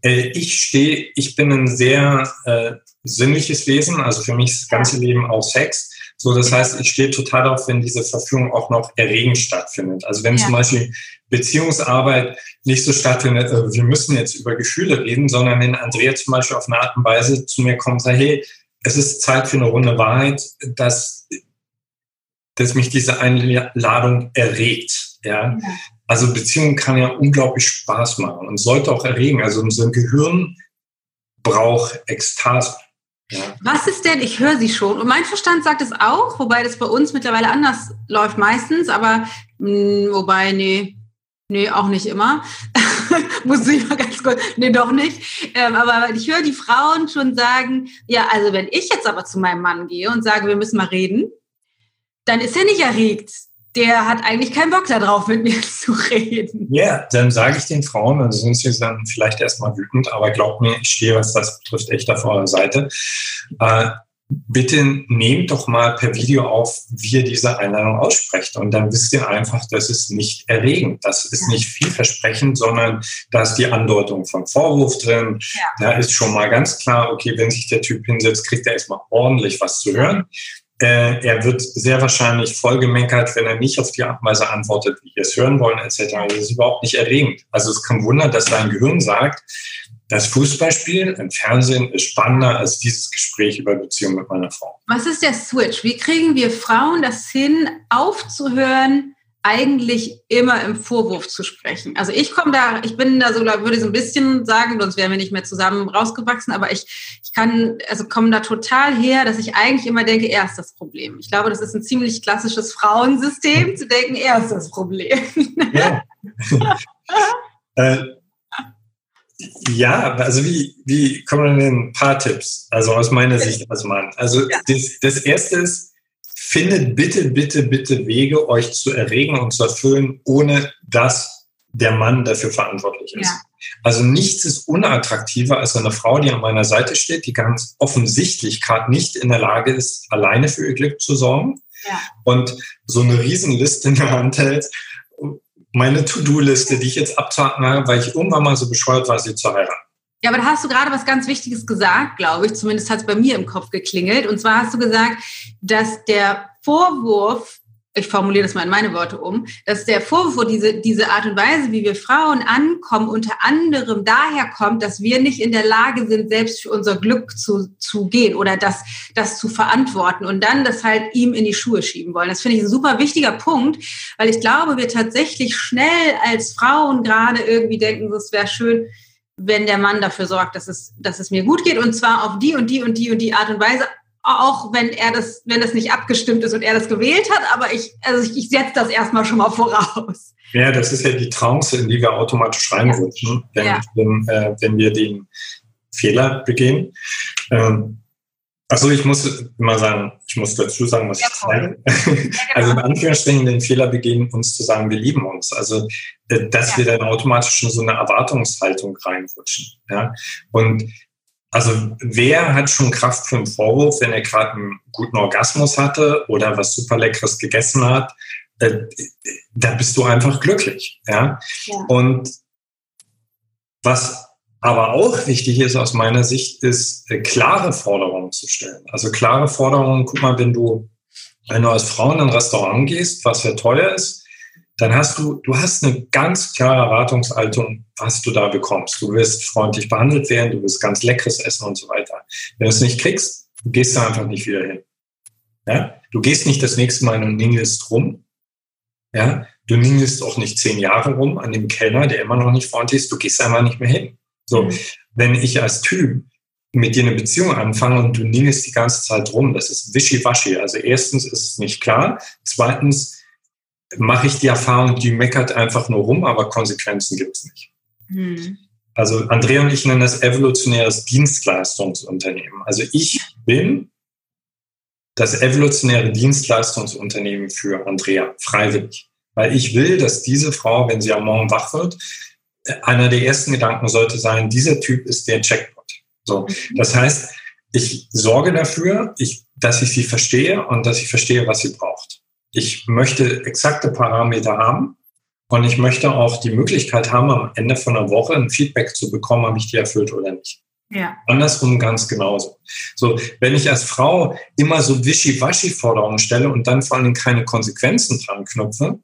Äh, ich stehe, ich bin ein sehr äh, sinnliches Wesen, also für mich ist das ganze Leben auch Sex. So, das heißt, ich stehe total darauf, wenn diese Verführung auch noch erregend stattfindet. Also wenn ja. zum Beispiel Beziehungsarbeit nicht so stattfindet, äh, wir müssen jetzt über Gefühle reden, sondern wenn Andrea zum Beispiel auf eine Art und Weise zu mir kommt und sagt, hey, es ist Zeit für eine runde Wahrheit, dass, dass mich diese Einladung erregt. Ja? ja. Also Beziehung kann ja unglaublich Spaß machen und sollte auch erregen. Also unser Gehirn braucht Ekstase. Ja. Was ist denn, ich höre sie schon, und mein Verstand sagt es auch, wobei das bei uns mittlerweile anders läuft meistens, aber mh, hm, wobei, nee, nee, auch nicht immer. Muss ich mal ganz kurz, nee, doch nicht. Ähm, aber ich höre die Frauen schon sagen, ja, also wenn ich jetzt aber zu meinem Mann gehe und sage, wir müssen mal reden, dann ist er nicht erregt der hat eigentlich keinen Bock darauf, mit mir zu reden. Ja, yeah, dann sage ich den Frauen, also sind sie dann vielleicht erstmal wütend, aber glaub mir, ich stehe, was das betrifft, echt auf eurer Seite. Äh, bitte nehmt doch mal per Video auf, wie ihr diese Einladung aussprecht. Und dann wisst ihr einfach, das ist nicht erregend. Das ist ja. nicht vielversprechend, sondern da ist die Andeutung von Vorwurf drin. Ja. Da ist schon mal ganz klar, okay, wenn sich der Typ hinsetzt, kriegt er erstmal ordentlich was zu hören. Äh, er wird sehr wahrscheinlich vollgemeckert, wenn er nicht auf die Art und Weise antwortet, wie wir es hören wollen, etc. Das ist überhaupt nicht erregend. Also es kann wundern, dass sein Gehirn sagt, das Fußballspiel im Fernsehen ist spannender als dieses Gespräch über Beziehungen mit meiner Frau. Was ist der Switch? Wie kriegen wir Frauen das hin, aufzuhören, eigentlich immer im Vorwurf zu sprechen. Also ich komme da, ich bin da so, würde so ein bisschen sagen, sonst wären wir nicht mehr zusammen rausgewachsen, aber ich, ich kann, also komme da total her, dass ich eigentlich immer denke, er ist das Problem. Ich glaube, das ist ein ziemlich klassisches Frauensystem, zu denken, er ist das Problem. Ja. äh, ja, also wie, wie kommen denn ein paar Tipps? Also aus meiner Sicht als Mann. Also ja. das, das erste ist, findet bitte, bitte, bitte Wege, euch zu erregen und zu erfüllen, ohne dass der Mann dafür verantwortlich ist. Ja. Also nichts ist unattraktiver als eine Frau, die an meiner Seite steht, die ganz offensichtlich gerade nicht in der Lage ist, alleine für ihr Glück zu sorgen ja. und so eine Riesenliste in der Hand hält. Meine To-Do-Liste, die ich jetzt abzuhaken habe, weil ich irgendwann mal so bescheuert war, sie zu heiraten. Ja, aber da hast du gerade was ganz Wichtiges gesagt, glaube ich. Zumindest hat es bei mir im Kopf geklingelt. Und zwar hast du gesagt, dass der Vorwurf ich formuliere das mal in meine Worte um, dass der Vorwurf, diese, diese Art und Weise, wie wir Frauen ankommen, unter anderem daher kommt, dass wir nicht in der Lage sind, selbst für unser Glück zu, zu gehen oder das, das zu verantworten und dann das halt ihm in die Schuhe schieben wollen. Das finde ich ein super wichtiger Punkt, weil ich glaube, wir tatsächlich schnell als Frauen gerade irgendwie denken, es wäre schön, wenn der Mann dafür sorgt, dass es, dass es mir gut geht und zwar auf die und die und die und die Art und Weise, auch wenn er das, wenn das nicht abgestimmt ist und er das gewählt hat, aber ich, also ich, ich setze das erstmal schon mal voraus. Ja, das ist ja die Trance, in die wir automatisch reinrutschen, ja. wenn, ja. wenn, äh, wenn wir den Fehler begehen. Ähm, also ich muss immer sagen, ich muss dazu sagen, was ja, ich meine. Ja, genau. Also in Anführungsstrichen den Fehler begehen, uns zu sagen, wir lieben uns. Also äh, dass wir dann automatisch schon so eine Erwartungshaltung reinrutschen. Ja? Und also wer hat schon Kraft für einen Vorwurf, wenn er gerade einen guten Orgasmus hatte oder was super leckeres gegessen hat? Äh, da bist du einfach glücklich. Ja? ja? Und was aber auch wichtig ist aus meiner Sicht, ist äh, klare Forderungen zu stellen. Also klare Forderungen, guck mal, wenn du, wenn du als Frau in ein Restaurant gehst, was ja teuer ist, dann hast du, du hast eine ganz klare Erwartungshaltung, was du da bekommst. Du wirst freundlich behandelt werden, du wirst ganz leckeres essen und so weiter. Wenn du es nicht kriegst, du gehst da einfach nicht wieder hin. Ja? Du gehst nicht das nächste Mal und ningelst rum. Ja? Du ningelst auch nicht zehn Jahre rum an dem Kellner, der immer noch nicht freundlich ist. Du gehst einfach nicht mehr hin. So, mhm. wenn ich als Typ mit dir eine Beziehung anfange und du ningelst die ganze Zeit rum, das ist wischiwaschi. Also erstens ist es nicht klar. Zweitens mache ich die Erfahrung, die meckert einfach nur rum, aber Konsequenzen gibt es nicht. Hm. Also Andrea und ich nennen das evolutionäres Dienstleistungsunternehmen. Also ich bin das evolutionäre Dienstleistungsunternehmen für Andrea, freiwillig. Weil ich will, dass diese Frau, wenn sie am Morgen wach wird, einer der ersten Gedanken sollte sein, dieser Typ ist der Checkpot. So, mhm. das heißt, ich sorge dafür, ich, dass ich sie verstehe und dass ich verstehe, was sie braucht. Ich möchte exakte Parameter haben und ich möchte auch die Möglichkeit haben, am Ende von einer Woche ein Feedback zu bekommen, habe ich die erfüllt oder nicht. Ja. Andersrum ganz genauso. So, wenn ich als Frau immer so wischiwaschi-Forderungen stelle und dann vor allem keine Konsequenzen dran knüpfe,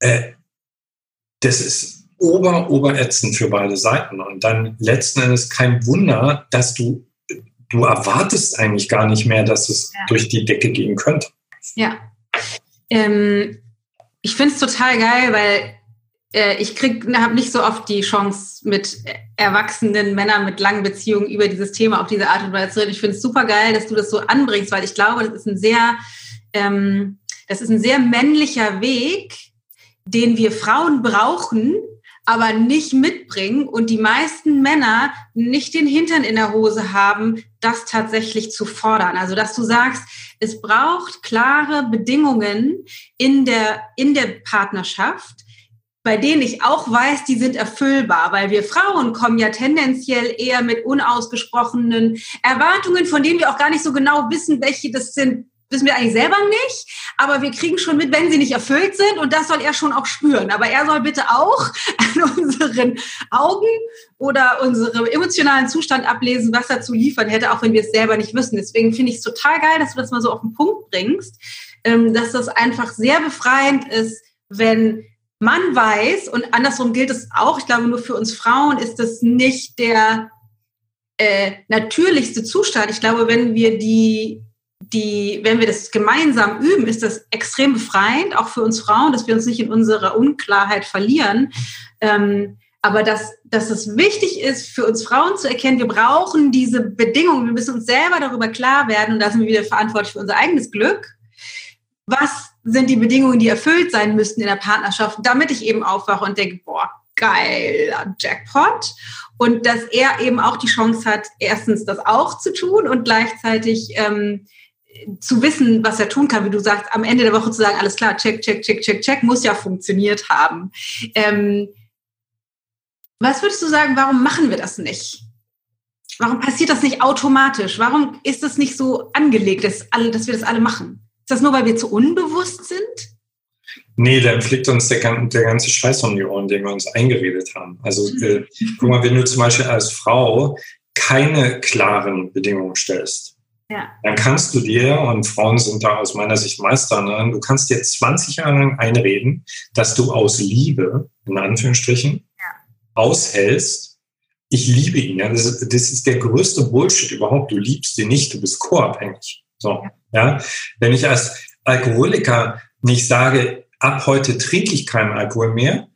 äh, das ist ober, oberätzend für beide Seiten. Und dann letzten Endes kein Wunder, dass du, du erwartest eigentlich gar nicht mehr, dass es ja. durch die Decke gehen könnte. Ja, ähm, ich finde es total geil, weil äh, ich habe nicht so oft die Chance, mit erwachsenen Männern mit langen Beziehungen über dieses Thema auf diese Art und Weise zu reden. Ich finde es super geil, dass du das so anbringst, weil ich glaube, das ist ein sehr, ähm, das ist ein sehr männlicher Weg, den wir Frauen brauchen, aber nicht mitbringen und die meisten Männer nicht den Hintern in der Hose haben, das tatsächlich zu fordern. Also, dass du sagst, es braucht klare Bedingungen in der, in der Partnerschaft, bei denen ich auch weiß, die sind erfüllbar, weil wir Frauen kommen ja tendenziell eher mit unausgesprochenen Erwartungen, von denen wir auch gar nicht so genau wissen, welche das sind, wissen wir eigentlich selber nicht, aber wir kriegen schon mit, wenn sie nicht erfüllt sind und das soll er schon auch spüren. Aber er soll bitte auch an unseren Augen oder unserem emotionalen Zustand ablesen, was er zu liefern hätte, auch wenn wir es selber nicht wissen. Deswegen finde ich es total geil, dass du das mal so auf den Punkt bringst, ähm, dass das einfach sehr befreiend ist, wenn man weiß, und andersrum gilt es auch, ich glaube, nur für uns Frauen ist das nicht der äh, natürlichste Zustand. Ich glaube, wenn wir die die, wenn wir das gemeinsam üben, ist das extrem befreiend, auch für uns Frauen, dass wir uns nicht in unserer Unklarheit verlieren. Ähm, aber dass, dass es wichtig ist, für uns Frauen zu erkennen, wir brauchen diese Bedingungen, wir müssen uns selber darüber klar werden, und da sind wir wieder verantwortlich für unser eigenes Glück. Was sind die Bedingungen, die erfüllt sein müssten in der Partnerschaft, damit ich eben aufwache und denke, boah, geiler Jackpot. Und dass er eben auch die Chance hat, erstens das auch zu tun und gleichzeitig ähm, zu wissen, was er tun kann, wie du sagst, am Ende der Woche zu sagen, alles klar, check, check, check, check, check, muss ja funktioniert haben. Ähm, was würdest du sagen, warum machen wir das nicht? Warum passiert das nicht automatisch? Warum ist das nicht so angelegt, dass, alle, dass wir das alle machen? Ist das nur, weil wir zu unbewusst sind? Nee, da fliegt uns der, der, ganze Scheiß um die Ohren, den wir uns eingeredet haben. Also äh, guck mal, wenn du zum Beispiel als Frau keine klaren Bedingungen stellst, ja. dann kannst du dir, und Frauen sind da aus meiner Sicht Meister, ne, du kannst dir 20 Jahre lang einreden, dass du aus Liebe, in Anführungsstrichen, ja. aushältst, ich liebe ihn. Ja, das, ist, das ist der größte Bullshit überhaupt. Du liebst ihn nicht, du bist co-abhängig. So, ja. Wenn ich als Alkoholiker nicht sage, ab heute trinke ich keinen Alkohol mehr,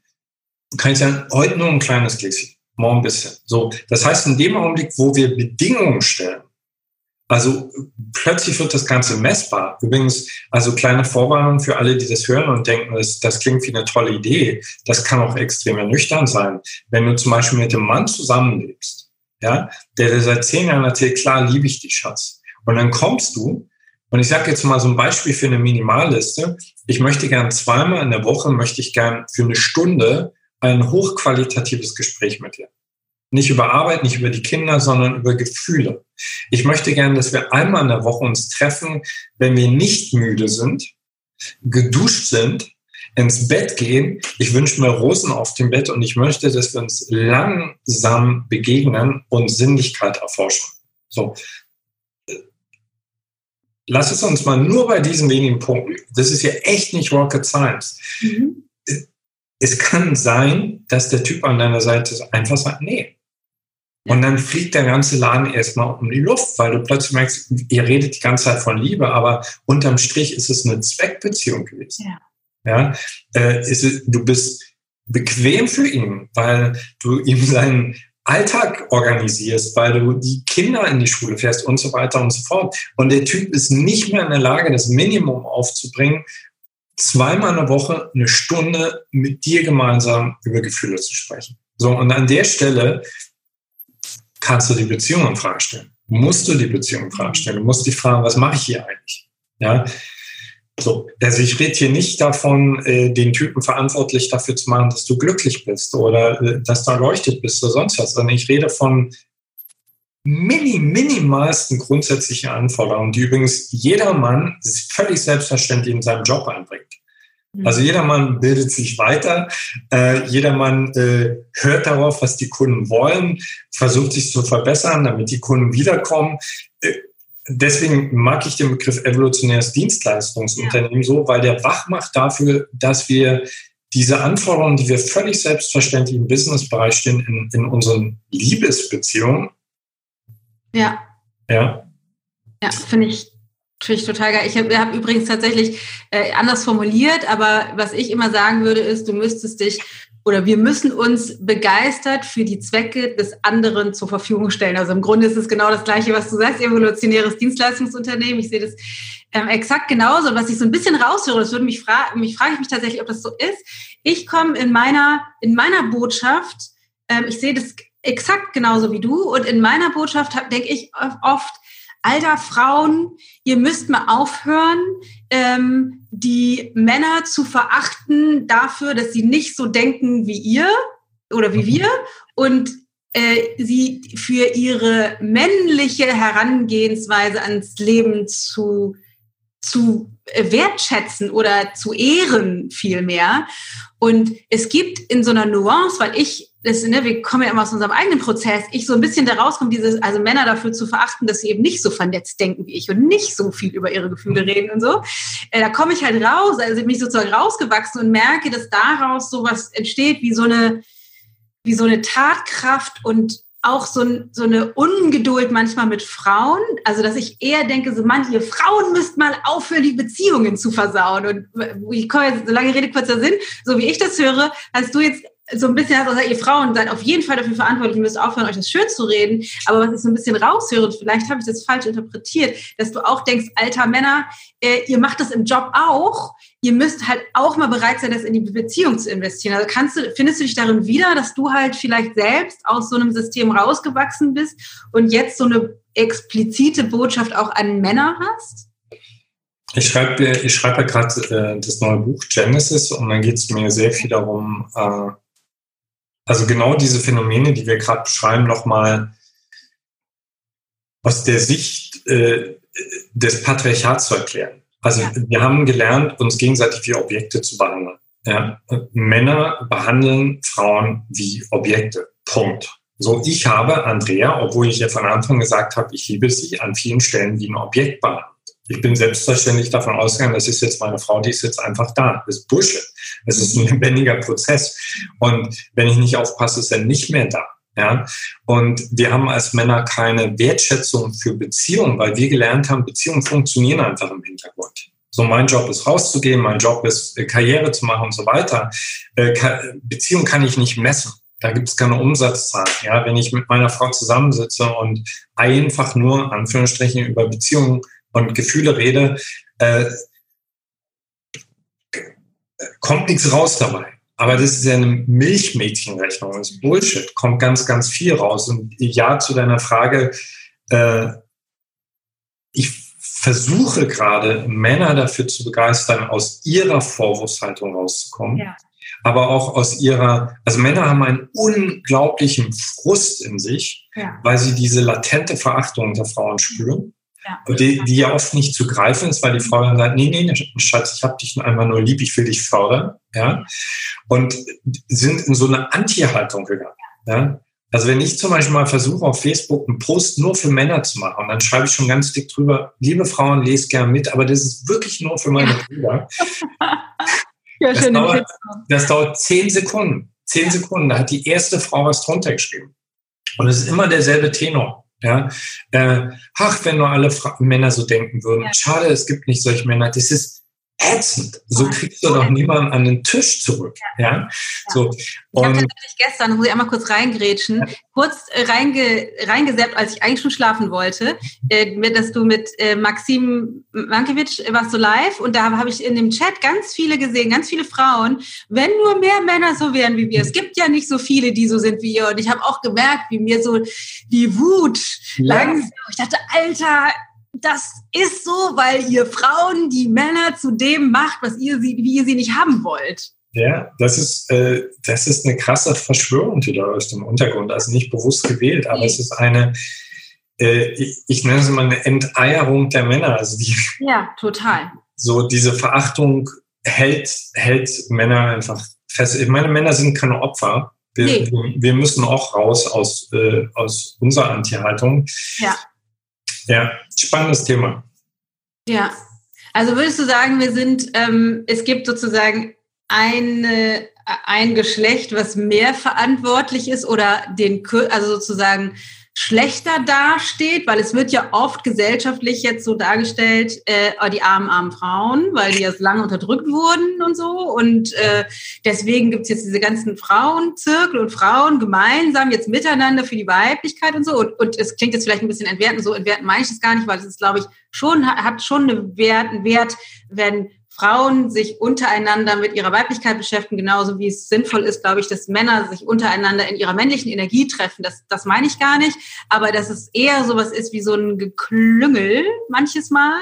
kann ich sagen, heute nur ein kleines Gläschen, morgen ein bisschen. So, das heißt, in dem Augenblick, wo wir Bedingungen stellen, also plötzlich wird das Ganze messbar. Übrigens, also kleine Vorwarnung für alle, die das hören und denken, das, das klingt wie eine tolle Idee. Das kann auch extrem ernüchternd sein. Wenn du zum Beispiel mit einem Mann zusammenlebst, ja, der dir seit zehn Jahren erzählt, klar liebe ich dich, Schatz. Und dann kommst du, und ich sage jetzt mal so ein Beispiel für eine Minimalliste. Ich möchte gern zweimal in der Woche, möchte ich gern für eine Stunde ein hochqualitatives Gespräch mit dir. Nicht über Arbeit, nicht über die Kinder, sondern über Gefühle. Ich möchte gerne, dass wir einmal in der Woche uns treffen, wenn wir nicht müde sind, geduscht sind, ins Bett gehen. Ich wünsche mir Rosen auf dem Bett und ich möchte, dass wir uns langsam begegnen und Sinnlichkeit erforschen. So. Lass es uns mal nur bei diesen wenigen Punkten. Das ist ja echt nicht Rocket Science. Mhm. Es kann sein, dass der Typ an deiner Seite einfach sagt, nee, und dann fliegt der ganze Laden erstmal um die Luft, weil du plötzlich merkst, ihr redet die ganze Zeit von Liebe, aber unterm Strich ist es eine Zweckbeziehung gewesen. Ja. ja äh, es, du bist bequem für ihn, weil du ihm seinen Alltag organisierst, weil du die Kinder in die Schule fährst und so weiter und so fort. Und der Typ ist nicht mehr in der Lage, das Minimum aufzubringen, zweimal in der Woche eine Stunde mit dir gemeinsam über Gefühle zu sprechen. So, und an der Stelle kannst du die Beziehung in Frage stellen. Musst du die Beziehung in Frage stellen. Du musst dich fragen, was mache ich hier eigentlich? Ja. So, also ich rede hier nicht davon, äh, den Typen verantwortlich dafür zu machen, dass du glücklich bist oder äh, dass du erleuchtet bist oder sonst was, sondern ich rede von mini, minimalsten grundsätzlichen Anforderungen, die übrigens jeder Mann völlig selbstverständlich in seinem Job einbringt. Also jedermann bildet sich weiter, äh, jedermann äh, hört darauf, was die Kunden wollen, versucht sich zu verbessern, damit die Kunden wiederkommen. Äh, deswegen mag ich den Begriff evolutionäres Dienstleistungsunternehmen ja. so, weil der wach macht dafür, dass wir diese Anforderungen, die wir völlig selbstverständlich im Businessbereich stehen, in, in unseren Liebesbeziehungen. Ja. Ja. Ja, finde ich Finde ich total geil. Ich habe hab übrigens tatsächlich äh, anders formuliert, aber was ich immer sagen würde, ist, du müsstest dich oder wir müssen uns begeistert für die Zwecke des anderen zur Verfügung stellen. Also im Grunde ist es genau das Gleiche, was du sagst, evolutionäres Dienstleistungsunternehmen. Ich sehe das ähm, exakt genauso. Und was ich so ein bisschen raushöre, das würde mich fragen, mich frage ich mich tatsächlich, ob das so ist. Ich komme in meiner, in meiner Botschaft, ähm, ich sehe das exakt genauso wie du. Und in meiner Botschaft denke ich oft, alter Frauen, ihr müsst mal aufhören, ähm, die Männer zu verachten dafür, dass sie nicht so denken wie ihr oder wie wir und äh, sie für ihre männliche Herangehensweise ans Leben zu, zu wertschätzen oder zu ehren vielmehr. Und es gibt in so einer Nuance, weil ich das, ne, wir kommen ja immer aus unserem eigenen Prozess, ich so ein bisschen da rauskomme, dieses, also Männer dafür zu verachten, dass sie eben nicht so vernetzt denken wie ich und nicht so viel über ihre Gefühle reden und so. Äh, da komme ich halt raus, also bin ich sozusagen rausgewachsen und merke, dass daraus sowas entsteht wie so eine, wie so eine Tatkraft und auch so, so eine Ungeduld manchmal mit Frauen. Also, dass ich eher denke, so manche Frauen müssten mal aufhören, die Beziehungen zu versauen. Und ich komme jetzt, so lange Rede, kurzer Sinn, so wie ich das höre, hast du jetzt so ein bisschen gesagt, ihr Frauen seid auf jeden Fall dafür verantwortlich, ihr müsst aufhören, euch das schön zu reden. Aber was ich so ein bisschen raushöre, vielleicht habe ich das falsch interpretiert, dass du auch denkst, alter Männer, äh, ihr macht das im Job auch. Ihr müsst halt auch mal bereit sein, das in die Beziehung zu investieren. Also kannst du, findest du dich darin wieder, dass du halt vielleicht selbst aus so einem System rausgewachsen bist und jetzt so eine explizite Botschaft auch an Männer hast? Ich schreibe ich schreibe ja gerade äh, das neue Buch Genesis und dann geht es mir sehr viel darum, äh, also genau diese Phänomene, die wir gerade beschreiben, nochmal aus der Sicht äh, des Patriarchats zu erklären. Also ja. wir haben gelernt, uns gegenseitig wie Objekte zu behandeln. Ja. Männer behandeln Frauen wie Objekte. Punkt. So, ich habe Andrea, obwohl ich ja von Anfang gesagt habe, ich liebe sie, an vielen Stellen wie ein Objekt behandelt. Ich bin selbstverständlich davon ausgegangen, das ist jetzt meine Frau, die ist jetzt einfach da. Das ist Bullshit. Es ist ein lebendiger Prozess. Und wenn ich nicht aufpasse, ist er nicht mehr da. Ja, und wir haben als Männer keine Wertschätzung für Beziehungen, weil wir gelernt haben, Beziehungen funktionieren einfach im Hintergrund. So, mein Job ist rauszugehen, mein Job ist äh, Karriere zu machen und so weiter. Äh, Beziehung kann ich nicht messen. Da gibt es keine Umsatzzahl. Ja, wenn ich mit meiner Frau zusammensitze und einfach nur, Anführungsstrichen, über Beziehungen und Gefühle rede, äh, kommt nichts raus dabei. Aber das ist ja eine Milchmädchenrechnung, das ist Bullshit, kommt ganz, ganz viel raus. Und ja, zu deiner Frage, äh, ich versuche gerade, Männer dafür zu begeistern, aus ihrer Vorwurfshaltung rauszukommen. Ja. Aber auch aus ihrer, also Männer haben einen unglaublichen Frust in sich, ja. weil sie diese latente Verachtung der Frauen spüren. Ja. Die, die ja oft nicht zu greifen ist, weil die Frau dann sagt, nee, nee, Schatz, ich habe dich einfach nur lieb, ich will dich fördern. Ja? Und sind in so eine Anti-Haltung gegangen. Ja? Also wenn ich zum Beispiel mal versuche, auf Facebook einen Post nur für Männer zu machen, und dann schreibe ich schon ganz dick drüber, liebe Frauen, lest gern mit, aber das ist wirklich nur für meine Brüder. ja, das, dauert, das dauert zehn Sekunden. Zehn Sekunden, da hat die erste Frau was drunter geschrieben. Und es ist immer derselbe Tenor. Ja, äh, ach, wenn nur alle Fra Männer so denken würden. Ja. Schade, es gibt nicht solche Männer. Das ist ätzend. So kriegst du doch niemanden an den Tisch zurück. Ja. ja? So. Ich habe tatsächlich gestern, muss ich einmal kurz reingrätschen, ja. kurz äh, reinge, reingesäppt, als ich eigentlich schon schlafen wollte, äh, dass du mit äh, Maxim Mankiewicz warst so live und da habe ich in dem Chat ganz viele gesehen, ganz viele Frauen, wenn nur mehr Männer so wären wie wir. Es gibt ja nicht so viele, die so sind wie ihr. Und ich habe auch gemerkt, wie mir so die Wut ja. langsam, ich dachte, Alter, das ist so, weil ihr Frauen die Männer zu dem macht, was ihr sie, wie ihr sie nicht haben wollt. Ja, das ist, äh, das ist eine krasse Verschwörung, die da aus dem Untergrund, also nicht bewusst gewählt, aber es ist eine, äh, ich, ich, nenne es mal eine Enteierung der Männer. Also die, ja, total. So diese Verachtung hält, hält Männer einfach fest. Ich meine, Männer sind keine Opfer. Wir, nee. wir müssen auch raus aus, äh, aus unserer Anti-Haltung. Ja. Ja, spannendes Thema. Ja, also würdest du sagen, wir sind, ähm, es gibt sozusagen eine, ein Geschlecht, was mehr verantwortlich ist oder den, also sozusagen schlechter dasteht, weil es wird ja oft gesellschaftlich jetzt so dargestellt, äh, oh, die armen, armen Frauen, weil die jetzt lange unterdrückt wurden und so. Und äh, deswegen gibt's jetzt diese ganzen Frauenzirkel und Frauen gemeinsam jetzt miteinander für die Weiblichkeit und so. Und, und es klingt jetzt vielleicht ein bisschen entwertend, so entwertend meine ich es gar nicht, weil es ist, glaube ich, schon, hat schon einen Wert, einen Wert, wenn Frauen sich untereinander mit ihrer Weiblichkeit beschäftigen, genauso wie es sinnvoll ist, glaube ich, dass Männer sich untereinander in ihrer männlichen Energie treffen. Das, das meine ich gar nicht. Aber dass es eher sowas ist wie so ein Geklüngel manches Mal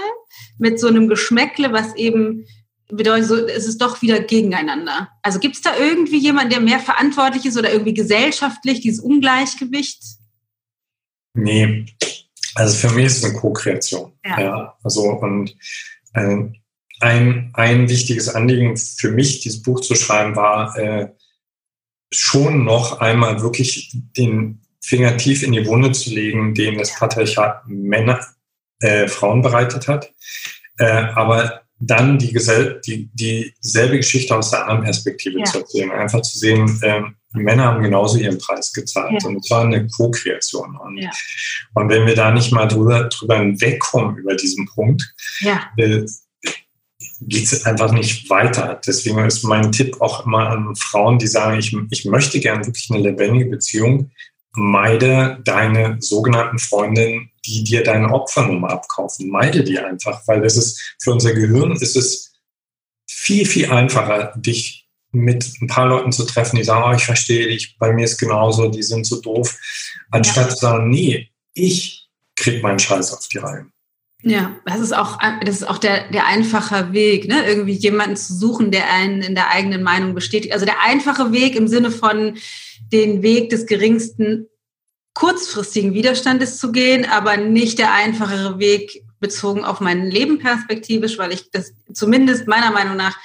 mit so einem Geschmäckle, was eben bedeutet, so, es ist doch wieder gegeneinander. Also gibt es da irgendwie jemanden, der mehr verantwortlich ist oder irgendwie gesellschaftlich, dieses Ungleichgewicht? Nee. Also für mich ist es eine Co-Kreation. Ja. ja. Also und äh, ein, ein wichtiges Anliegen für mich, dieses Buch zu schreiben, war äh, schon noch einmal wirklich den Finger tief in die Wunde zu legen, den das Patriarchat Männer, äh, Frauen bereitet hat. Äh, aber dann die, Gesell die, dieselbe Geschichte aus der anderen Perspektive ja. zu erzählen. Einfach zu sehen, äh, Männer haben genauso ihren Preis gezahlt. Ja. Und es war eine Co-Kreation. Und, ja. und wenn wir da nicht mal drüber, drüber wegkommen über diesen Punkt, äh, geht es einfach nicht weiter. Deswegen ist mein Tipp auch immer an Frauen, die sagen, ich, ich möchte gerne wirklich eine lebendige Beziehung, meide deine sogenannten Freundinnen, die dir deine Opfernummer abkaufen. Meide die einfach, weil das ist für unser Gehirn ist es viel, viel einfacher, dich mit ein paar Leuten zu treffen, die sagen, oh, ich verstehe dich, bei mir ist genauso, die sind so doof, anstatt ja. zu sagen, nee, ich krieg meinen Scheiß auf die Reihe. Ja, das ist auch, das ist auch der, der einfache Weg, ne? irgendwie jemanden zu suchen, der einen in der eigenen Meinung bestätigt. Also der einfache Weg im Sinne von den Weg des geringsten kurzfristigen Widerstandes zu gehen, aber nicht der einfachere Weg bezogen auf mein Leben perspektivisch, weil ich das zumindest meiner Meinung nach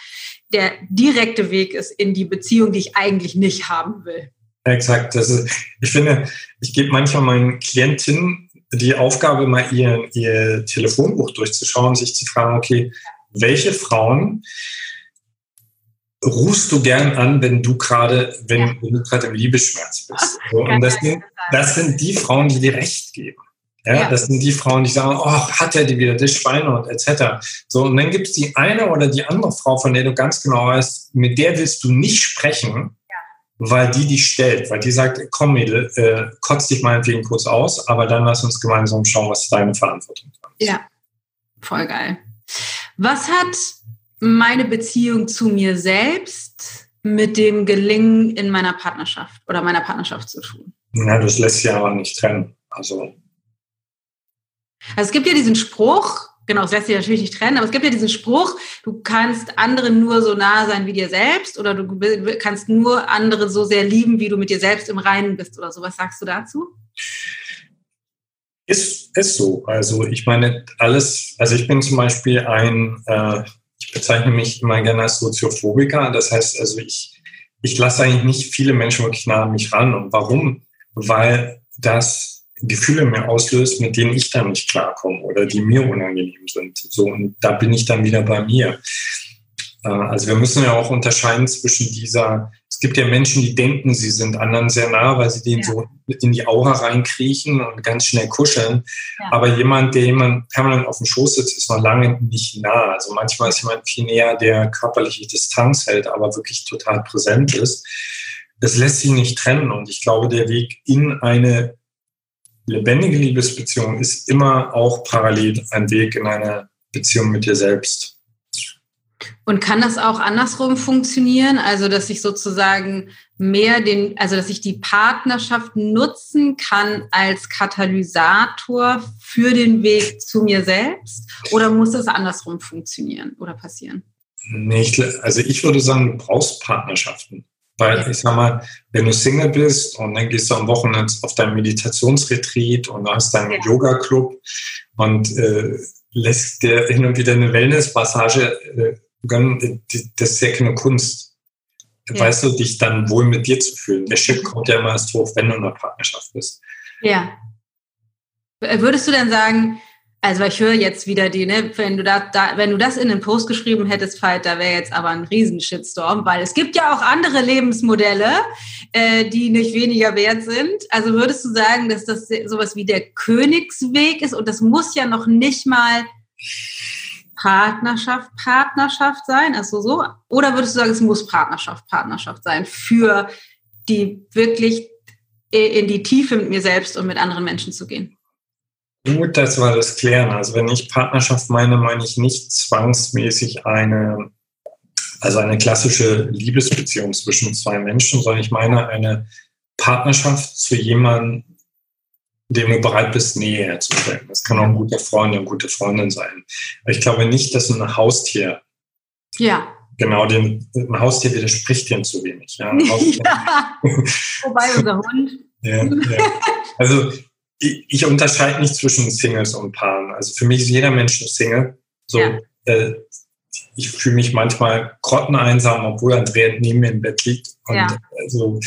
der direkte Weg ist in die Beziehung, die ich eigentlich nicht haben will. Exakt. Das ist, ich finde, ich gebe manchmal meinen Klientinnen die Aufgabe, mal ihr, ihr Telefonbuch durchzuschauen, sich zu fragen, okay, welche Frauen rufst du gern an, wenn du gerade, wenn, ja. du gerade im Liebesschmerz bist. So, und das sind, das sind die Frauen, die dir Recht geben. Ja, ja, Das sind die Frauen, die sagen, oh, hat er die wieder, das Schweinehund, etc. So, und dann gibt es die eine oder die andere Frau, von der du ganz genau weißt, mit der willst du nicht sprechen. Weil die dich stellt, weil die sagt, komm Mädel, äh, kotz dich meinetwegen kurz aus, aber dann lass uns gemeinsam schauen, was deine Verantwortung ist. Ja, voll geil. Was hat meine Beziehung zu mir selbst mit dem Gelingen in meiner Partnerschaft oder meiner Partnerschaft zu tun? Ja, das lässt sich aber nicht trennen. Also. also es gibt ja diesen Spruch, genau, es lässt sich natürlich nicht trennen, aber es gibt ja diesen Spruch, du kannst anderen nur so nah sein wie dir selbst oder du kannst nur andere so sehr lieben, wie du mit dir selbst im Reinen bist oder so. Was sagst du dazu? Ist, ist so. Also ich meine, alles, also ich bin zum Beispiel ein, äh, ich bezeichne mich immer gerne als Soziophobiker. Das heißt, also ich, ich lasse eigentlich nicht viele Menschen wirklich nah an mich ran. Und warum? Weil das Gefühle mir auslöst, mit denen ich dann nicht klarkomme oder die mir unangenehm sind. So, und da bin ich dann wieder bei mir. Äh, also wir müssen ja auch unterscheiden zwischen dieser, es gibt ja Menschen, die denken, sie sind anderen sehr nah, weil sie denen ja. so in die Aura reinkriechen und ganz schnell kuscheln. Ja. Aber jemand, der jemand permanent auf dem Schoß sitzt, ist noch lange nicht nah. Also manchmal ist jemand viel näher, der körperliche Distanz hält, aber wirklich total präsent ist. Das lässt sich nicht trennen. Und ich glaube, der Weg in eine lebendige Liebesbeziehung ist immer auch parallel ein Weg in eine Beziehung mit dir selbst. Und kann das auch andersrum funktionieren? Also, dass ich sozusagen mehr den, also dass ich die Partnerschaft nutzen kann als Katalysator für den Weg zu mir selbst? Oder muss das andersrum funktionieren oder passieren? Nee, ich, also ich würde sagen, du brauchst Partnerschaften. Weil ich sag mal, wenn du Single bist und dann gehst du am Wochenende auf dein Meditationsretreat und hast deinen ja. Yoga-Club und äh, lässt dir hin und wieder eine Wellness-Passage äh, gönnen, das ist ja keine Kunst. Ja. Weißt du, dich dann wohl mit dir zu fühlen. Der Shit kommt ja immer erst hoch, wenn du in einer Partnerschaft bist. Ja. Würdest du denn sagen, also ich höre jetzt wieder die, ne, wenn du da, da wenn du das in den Post geschrieben hättest, Veit, da wäre jetzt aber ein Riesenshitstorm, weil es gibt ja auch andere Lebensmodelle, äh, die nicht weniger wert sind. Also würdest du sagen, dass das sowas wie der Königsweg ist und das muss ja noch nicht mal Partnerschaft, Partnerschaft sein, also so? Oder würdest du sagen, es muss Partnerschaft, Partnerschaft sein für die wirklich in die Tiefe mit mir selbst und mit anderen Menschen zu gehen? Gut, dass wir das klären. Also wenn ich Partnerschaft meine, meine ich nicht zwangsmäßig eine, also eine klassische Liebesbeziehung zwischen zwei Menschen, sondern ich meine eine Partnerschaft zu jemandem, dem du bereit bist, Nähe herzustellen. Das kann auch ein guter Freund, eine gute Freundin sein. Aber ich glaube nicht, dass ein Haustier ja. Genau, dem, ein Haustier widerspricht dem zu wenig. Ja, ja. Wobei unser Hund. ja, ja. Also ich, unterscheide nicht zwischen Singles und Paaren. Also für mich ist jeder Mensch ein Single. So, ja. äh, ich fühle mich manchmal grotteneinsam, obwohl Andrea neben mir im Bett liegt. Und ja. also,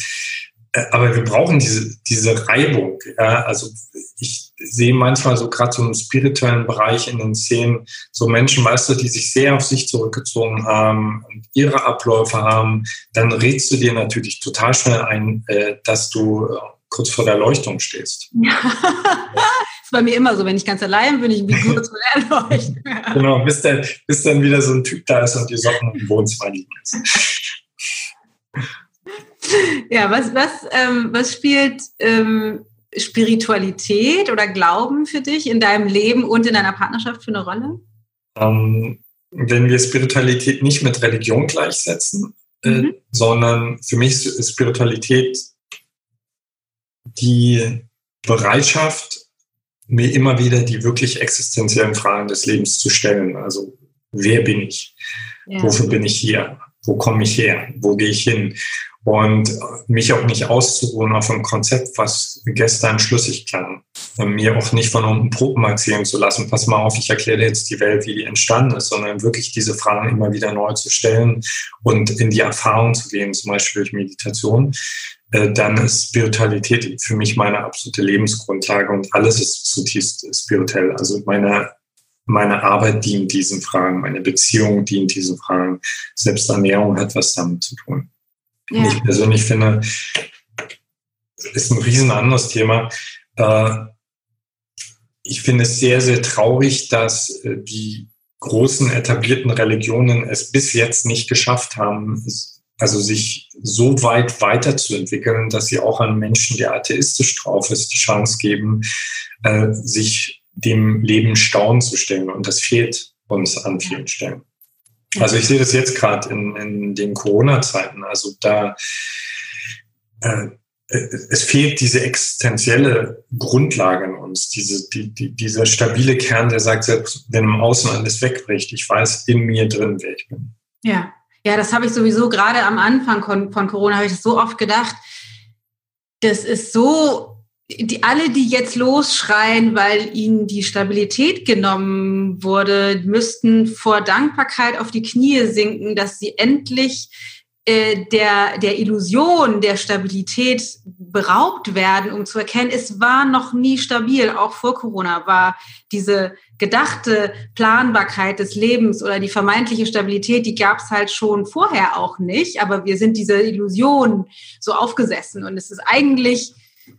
äh, aber wir brauchen diese, diese Reibung. Ja? Also ich sehe manchmal so gerade so im spirituellen Bereich in den Szenen so Menschen, weißt du, die sich sehr auf sich zurückgezogen haben und ihre Abläufe haben. Dann rätst du dir natürlich total schnell ein, äh, dass du äh, kurz vor der Erleuchtung stehst. Ja. das ist bei mir immer so, wenn ich ganz allein bin, ich bin kurz vor der Erleuchtung. genau, bis dann, bis dann wieder so ein Typ da ist und die Socken im Wohnzimmer liegen ist. Ja, was, was, ähm, was spielt ähm, Spiritualität oder Glauben für dich in deinem Leben und in deiner Partnerschaft für eine Rolle? Ähm, wenn wir Spiritualität nicht mit Religion gleichsetzen, äh, mhm. sondern für mich ist Spiritualität die Bereitschaft, mir immer wieder die wirklich existenziellen Fragen des Lebens zu stellen. Also, wer bin ich? Ja. Wofür bin ich hier? Wo komme ich her? Wo gehe ich hin? und mich auch nicht auszuruhen auf ein Konzept, was gestern schlüssig klang. Mir auch nicht von unten Puppen erzählen zu lassen, pass mal auf, ich erkläre dir jetzt die Welt, wie die entstanden ist, sondern wirklich diese Fragen immer wieder neu zu stellen und in die Erfahrung zu gehen, zum Beispiel durch Meditation. Äh, dann ist Spiritualität für mich meine absolute Lebensgrundlage und alles ist zutiefst spirituell. Also meine, meine Arbeit dient diesen Fragen, meine Beziehung dient diesen Fragen. Selbst Ernährung hat was damit zu tun. Ja. Ich persönlich finde, ist ein riesen anderes Thema. Äh, ich finde es sehr, sehr traurig, dass äh, die großen etablierten Religionen es bis jetzt nicht geschafft haben, also sich so weit weiterzuentwickeln, dass sie auch einem Menschen, der atheistisch drauf ist, die Chance geben, äh, sich dem Leben Staunen zu stellen. Und das fehlt uns an vielen Stellen. Also ich sehe das jetzt gerade in, in den Corona-Zeiten. Also da äh, es fehlt diese existenzielle Grundlage in uns, diese, die, die, dieser stabile Kern, der sagt, selbst wenn im Außen alles wegbricht, ich weiß in mir drin, wer ich bin. Ja, ja, das habe ich sowieso gerade am Anfang von, Corona, habe ich das so oft gedacht. Das ist so, die, alle, die jetzt losschreien, weil ihnen die Stabilität genommen wurde, müssten vor Dankbarkeit auf die Knie sinken, dass sie endlich äh, der, der Illusion der Stabilität beraubt werden, um zu erkennen, es war noch nie stabil. Auch vor Corona war diese gedachte Planbarkeit des Lebens oder die vermeintliche Stabilität, die gab es halt schon vorher auch nicht. Aber wir sind dieser Illusion so aufgesessen. Und es ist eigentlich,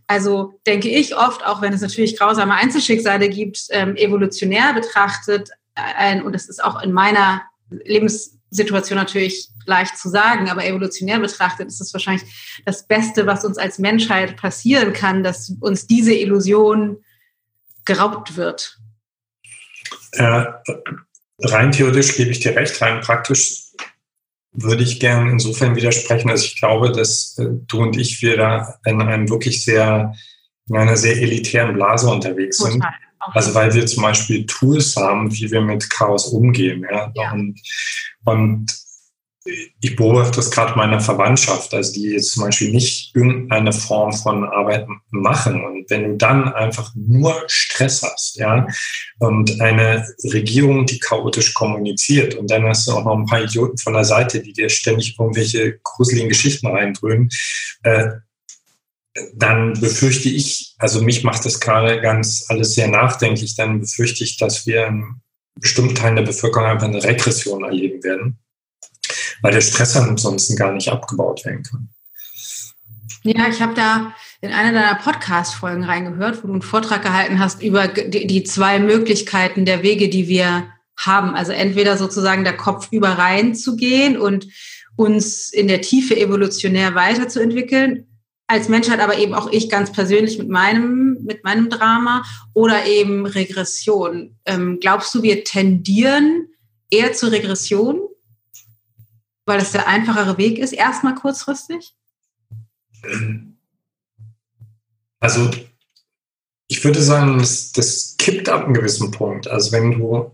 also denke ich oft, auch wenn es natürlich grausame Einzelschicksale gibt, ähm, evolutionär betrachtet, ein, und das ist auch in meiner Lebenssituation natürlich leicht zu sagen, aber evolutionär betrachtet ist es wahrscheinlich das Beste, was uns als Menschheit passieren kann, dass uns diese Illusion geraubt wird. Äh, rein theoretisch gebe ich dir recht, rein praktisch würde ich gern insofern widersprechen, dass ich glaube, dass äh, du und ich wir da in einem wirklich sehr, in einer sehr elitären Blase unterwegs Total. sind. Also weil wir zum Beispiel Tools haben, wie wir mit Chaos umgehen. Ja? ja. Und, und ich beobachte das gerade meiner Verwandtschaft, also die jetzt zum Beispiel nicht irgendeine Form von Arbeit machen. Und wenn du dann einfach nur Stress hast, ja, und eine Regierung, die chaotisch kommuniziert, und dann hast du auch noch ein paar Idioten von der Seite, die dir ständig irgendwelche gruseligen Geschichten reindrücken, äh, dann befürchte ich, also mich macht das gerade ganz alles sehr nachdenklich, dann befürchte ich, dass wir in bestimmten Teilen der Bevölkerung einfach eine Regression erleben werden weil der Stress ansonsten gar nicht abgebaut werden kann. Ja, ich habe da in einer deiner Podcast-Folgen reingehört, wo du einen Vortrag gehalten hast über die, die, zwei Möglichkeiten der Wege, die wir haben. Also entweder sozusagen der Kopf über rein zu gehen und uns in der Tiefe evolutionär weiterzuentwickeln, als Menschheit, aber eben auch ich ganz persönlich mit meinem, mit meinem Drama oder eben Regression. Ähm, glaubst du, wir tendieren eher zur Regression? Weil es der einfachere Weg ist, erstmal kurzfristig? Also ich würde sagen, das, das kippt ab einem gewissen Punkt. Also wenn du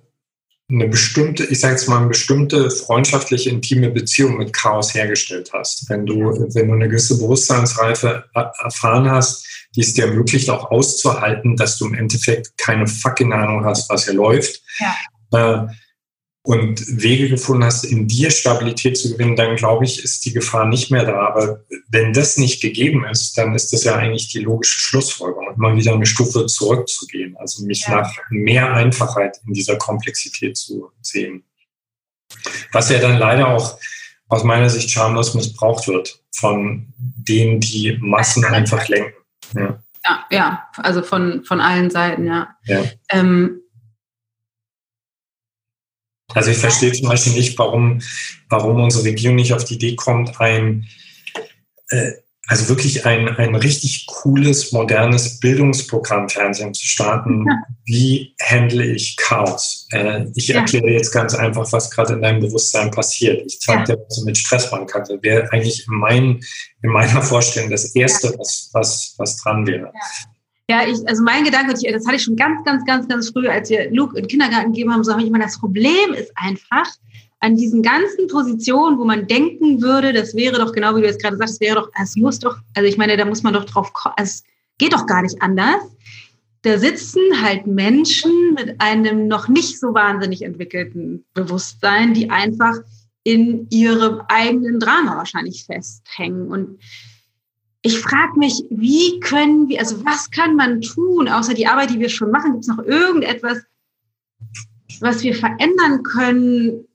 eine bestimmte, ich sage jetzt mal, eine bestimmte freundschaftliche, intime Beziehung mit Chaos hergestellt hast, wenn du, wenn du eine gewisse Bewusstseinsreife erfahren hast, die es dir ermöglicht, auch auszuhalten, dass du im Endeffekt keine fucking Ahnung hast, was hier läuft, ja. äh, und Wege gefunden hast, in dir Stabilität zu gewinnen, dann glaube ich, ist die Gefahr nicht mehr da. Aber wenn das nicht gegeben ist, dann ist das ja eigentlich die logische Schlussfolgerung, mal wieder eine Stufe zurückzugehen, also mich ja. nach mehr Einfachheit in dieser Komplexität zu sehen. Was ja dann leider auch aus meiner Sicht schamlos missbraucht wird von denen, die Massen einfach lenken. Ja, ja, ja also von, von allen Seiten, ja. ja. Ähm, also ich verstehe zum Beispiel nicht, warum, warum unsere Regierung nicht auf die Idee kommt, ein, äh, also wirklich ein, ein richtig cooles, modernes Bildungsprogramm Fernsehen zu starten. Ja. Wie handle ich Chaos? Äh, ich ja. erkläre jetzt ganz einfach, was gerade in deinem Bewusstsein passiert. Ich zeige ja. dir, was du mit Stress machen kannst. Das wäre eigentlich in, mein, in meiner Vorstellung das Erste, was, was, was dran wäre. Ja, ich, also mein Gedanke, das hatte ich schon ganz, ganz, ganz, ganz früh, als wir Luke in den Kindergarten gegeben haben, so habe ich immer, das Problem ist einfach, an diesen ganzen Positionen, wo man denken würde, das wäre doch genau wie du jetzt gerade sagst, es wäre doch, es muss doch, also ich meine, da muss man doch drauf kommen, es geht doch gar nicht anders. Da sitzen halt Menschen mit einem noch nicht so wahnsinnig entwickelten Bewusstsein, die einfach in ihrem eigenen Drama wahrscheinlich festhängen. Und ich frage mich, wie können wir, also was kann man tun, außer die Arbeit, die wir schon machen? Gibt es noch irgendetwas, was wir verändern können?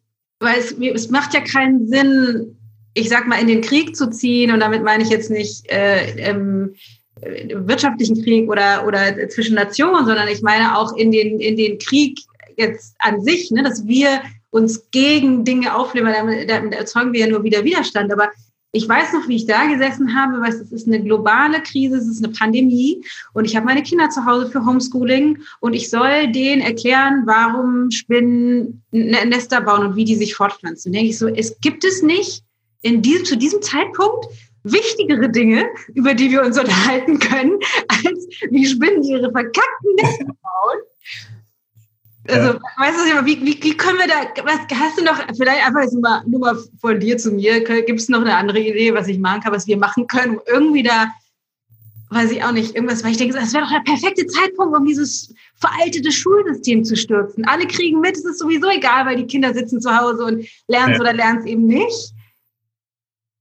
Weil es, es macht ja keinen Sinn, ich sag mal, in den Krieg zu ziehen. Und damit meine ich jetzt nicht äh, ähm, wirtschaftlichen Krieg oder, oder zwischen Nationen, sondern ich meine auch in den, in den Krieg jetzt an sich, ne, dass wir uns gegen Dinge aufnehmen, damit, damit erzeugen wir ja nur wieder Widerstand. Aber ich weiß noch, wie ich da gesessen habe, weil es ist eine globale Krise, es ist eine Pandemie und ich habe meine Kinder zu Hause für Homeschooling und ich soll denen erklären, warum Spinnen Nester bauen und wie die sich fortpflanzen. Denke ich so, es gibt es nicht in diesem, zu diesem Zeitpunkt wichtigere Dinge, über die wir uns unterhalten können, als wie Spinnen ihre verkackten Nester bauen. Also, ja. weißt du, wie, wie, wie können wir da, was, hast du noch, vielleicht einfach nur mal, nur mal von dir zu mir, gibt es noch eine andere Idee, was ich machen kann, was wir machen können, um irgendwie da, weiß ich auch nicht, irgendwas, weil ich denke, das wäre doch der perfekte Zeitpunkt, um dieses veraltete Schulsystem zu stürzen. Alle kriegen mit, es ist sowieso egal, weil die Kinder sitzen zu Hause und lernen es ja. oder lernen es eben nicht.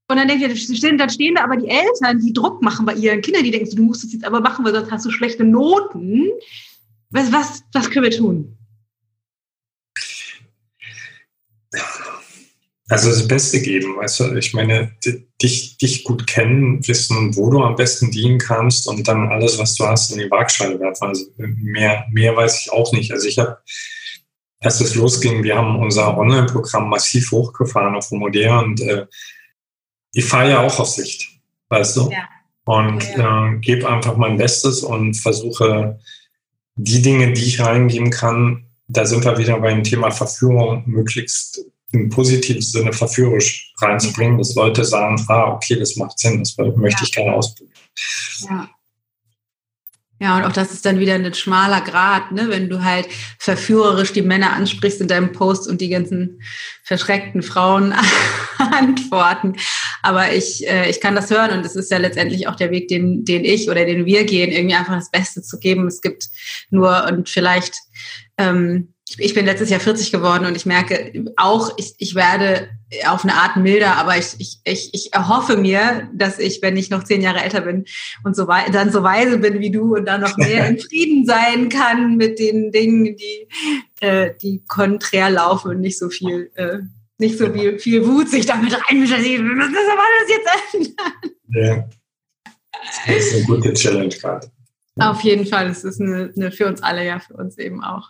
Und dann denke ich, dann stehen da aber die Eltern, die Druck machen bei ihren Kindern, die denken, du musst es jetzt aber machen, weil sonst hast du schlechte Noten. Was, was, was können wir tun? Also das Beste geben, weißt du, ich meine, dich, dich gut kennen, wissen, wo du am besten dienen kannst und dann alles, was du hast, in die Waagschale werfen. Also mehr, mehr weiß ich auch nicht. Also ich habe, als es losging, wir haben unser Online-Programm massiv hochgefahren auf Homodea und äh, ich fahre ja auch auf Sicht, weißt du? Ja. Und ja. äh, gebe einfach mein Bestes und versuche die Dinge, die ich reingeben kann, da sind wir wieder beim Thema Verführung, möglichst im positiven Sinne verführerisch reinzubringen, dass Leute sagen, ah, okay, das macht Sinn, das möchte ja. ich gerne ausprobieren. Ja. Ja, und auch das ist dann wieder ein schmaler Grad, ne? wenn du halt verführerisch die Männer ansprichst in deinem Post und die ganzen verschreckten Frauen antworten. Aber ich, äh, ich kann das hören und es ist ja letztendlich auch der Weg, den, den ich oder den wir gehen, irgendwie einfach das Beste zu geben. Es gibt nur und vielleicht ähm, ich bin letztes Jahr 40 geworden und ich merke auch, ich, ich werde auf eine Art milder, aber ich, ich, ich, ich erhoffe mir, dass ich, wenn ich noch zehn Jahre älter bin und so dann so weise bin wie du und dann noch mehr in Frieden sein kann mit den Dingen, die, äh, die konträr laufen und nicht so viel, äh, nicht so viel, viel Wut sich damit reinmischen. Wir müssen das aber das jetzt ändern. Ja. Das ist eine gute Challenge gerade. Auf jeden Fall, es ist eine, eine für uns alle, ja, für uns eben auch.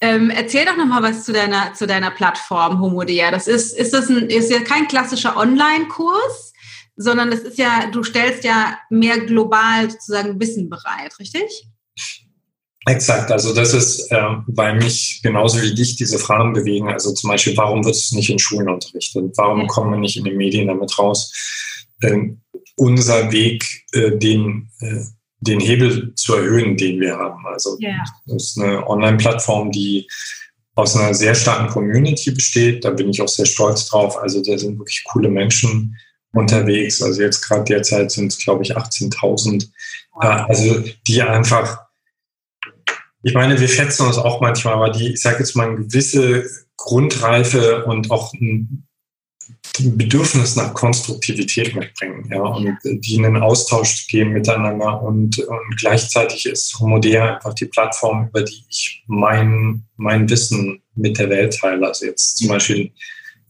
Ähm, erzähl doch noch mal was zu deiner, zu deiner Plattform Homodea. Das ist, ist das ein, ist ja kein klassischer Online-Kurs, sondern das ist ja, du stellst ja mehr global sozusagen Wissen bereit, richtig? Exakt, also das ist, äh, weil mich genauso wie dich diese Fragen bewegen. Also zum Beispiel, warum wird es nicht in Schulen unterrichtet? Warum kommen wir nicht in den Medien damit raus? Ähm, unser Weg, äh, den äh, den Hebel zu erhöhen, den wir haben. Also yeah. das ist eine Online-Plattform, die aus einer sehr starken Community besteht. Da bin ich auch sehr stolz drauf. Also da sind wirklich coole Menschen unterwegs. Also jetzt gerade derzeit sind es, glaube ich, 18.000. Wow. Also die einfach, ich meine, wir schätzen uns auch manchmal, aber die, ich sage jetzt mal, eine gewisse Grundreife und auch ein Bedürfnis nach Konstruktivität mitbringen, ja, und die in einen Austausch gehen miteinander und, und gleichzeitig ist Homodea einfach die Plattform, über die ich mein, mein Wissen mit der Welt teile. Also jetzt zum Beispiel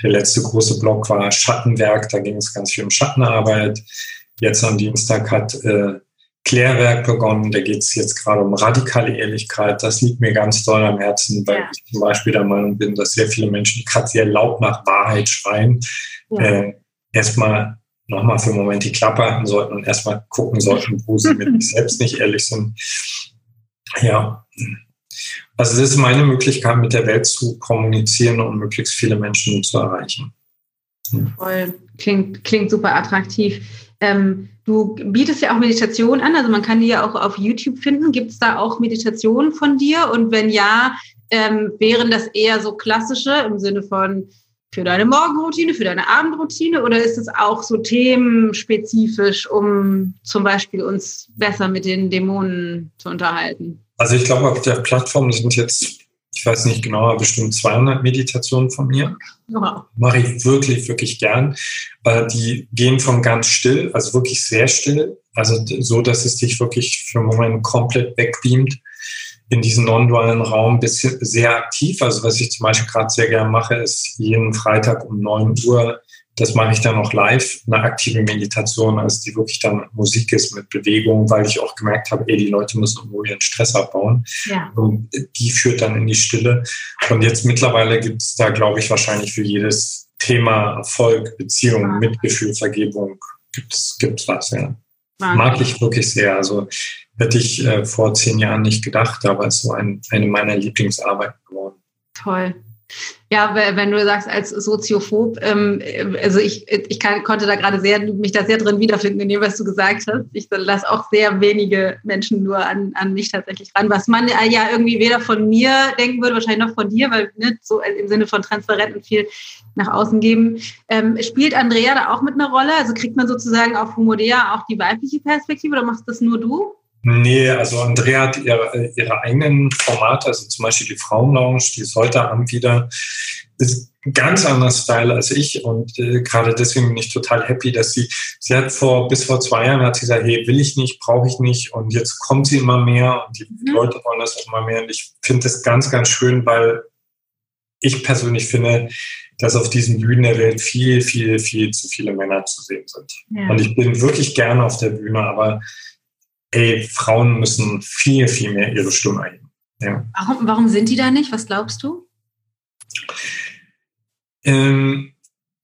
der letzte große Blog war Schattenwerk, da ging es ganz viel um Schattenarbeit. Jetzt am Dienstag hat äh, Klärwerk begonnen. Da geht es jetzt gerade um radikale Ehrlichkeit. Das liegt mir ganz doll am Herzen, weil ja. ich zum Beispiel der Meinung bin, dass sehr viele Menschen gerade sehr laut nach Wahrheit schreien, ja. äh, erstmal nochmal für einen Moment die Klappe halten sollten und erstmal gucken sollten, wo sie mit sich selbst nicht ehrlich sind. Ja. Also das ist meine Möglichkeit, mit der Welt zu kommunizieren und möglichst viele Menschen zu erreichen. Voll. Klingt, klingt super attraktiv. Ähm, du bietest ja auch Meditation an, also man kann die ja auch auf YouTube finden. Gibt es da auch Meditationen von dir? Und wenn ja, ähm, wären das eher so klassische im Sinne von für deine Morgenroutine, für deine Abendroutine oder ist es auch so themenspezifisch, um zum Beispiel uns besser mit den Dämonen zu unterhalten? Also ich glaube, auf der Plattform sind jetzt ich weiß nicht genau, aber bestimmt 200 Meditationen von mir. Wow. Mache ich wirklich, wirklich gern. Äh, die gehen von ganz still, also wirklich sehr still, also so, dass es dich wirklich für einen Moment komplett wegbeamt in diesen non-dualen Raum bis sehr aktiv. Also was ich zum Beispiel gerade sehr gern mache, ist jeden Freitag um 9 Uhr das mache ich dann auch live, eine aktive Meditation, also die wirklich dann Musik ist mit Bewegung, weil ich auch gemerkt habe, ey, die Leute müssen irgendwo ihren Stress abbauen. Ja. Und die führt dann in die Stille. Und jetzt mittlerweile gibt es da, glaube ich, wahrscheinlich für jedes Thema Erfolg, Beziehung, ja. Mitgefühl, Vergebung, gibt es was, ja. Wahnsinn. Mag ich wirklich sehr. Also hätte ich äh, vor zehn Jahren nicht gedacht, aber es ist so ein, eine meiner Lieblingsarbeiten geworden. Toll. Ja, wenn du sagst als Soziophob, ähm, also ich, ich kann, konnte da gerade sehr, mich da sehr drin wiederfinden in dem, was du gesagt hast. Ich lasse auch sehr wenige Menschen nur an, an mich tatsächlich ran, was man ja irgendwie weder von mir denken würde, wahrscheinlich noch von dir, weil ne, so im Sinne von transparent und viel nach außen geben. Ähm, spielt Andrea da auch mit einer Rolle? Also kriegt man sozusagen auf Humodea auch die weibliche Perspektive oder machst das nur du? Nee, also Andrea hat ihre, ihre eigenen Formate, also zum Beispiel die Frauenlounge, die ist heute Abend wieder, ist ganz anderes Style als ich und äh, gerade deswegen bin ich total happy, dass sie, sie hat vor, bis vor zwei Jahren hat sie gesagt, hey, will ich nicht, brauche ich nicht und jetzt kommt sie immer mehr und die mhm. Leute wollen das auch immer mehr und ich finde das ganz, ganz schön, weil ich persönlich finde, dass auf diesen Bühnen der Welt viel, viel, viel zu viele Männer zu sehen sind. Ja. Und ich bin wirklich gerne auf der Bühne, aber ey, Frauen müssen viel, viel mehr ihre Stimme erheben. Ja. Warum, warum sind die da nicht? Was glaubst du? Ähm,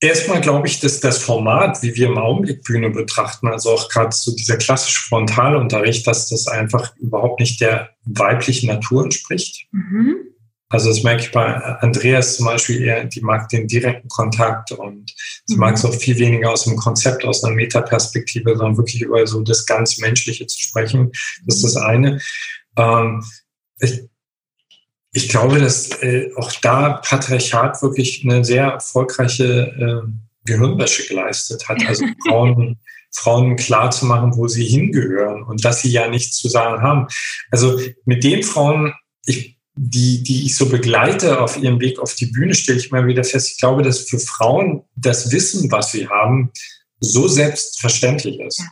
erstmal glaube ich, dass das Format, wie wir im Augenblick Bühne betrachten, also auch gerade so dieser klassische Frontalunterricht, dass das einfach überhaupt nicht der weiblichen Natur entspricht. Mhm. Also das merke ich bei Andreas zum Beispiel eher, die mag den direkten Kontakt und sie mhm. mag es auch viel weniger aus dem Konzept, aus einer Metaperspektive, sondern wirklich über so das ganz Menschliche zu sprechen. Das ist das eine. Ähm, ich, ich glaube, dass äh, auch da Patriarchat wirklich eine sehr erfolgreiche äh, Gehirnwäsche geleistet hat. Also Frauen, Frauen klar zu machen, wo sie hingehören und dass sie ja nichts zu sagen haben. Also mit den Frauen, ich die, die ich so begleite auf ihrem Weg auf die Bühne, stelle ich mal wieder fest, ich glaube, dass für Frauen das Wissen, was sie haben, so selbstverständlich ist,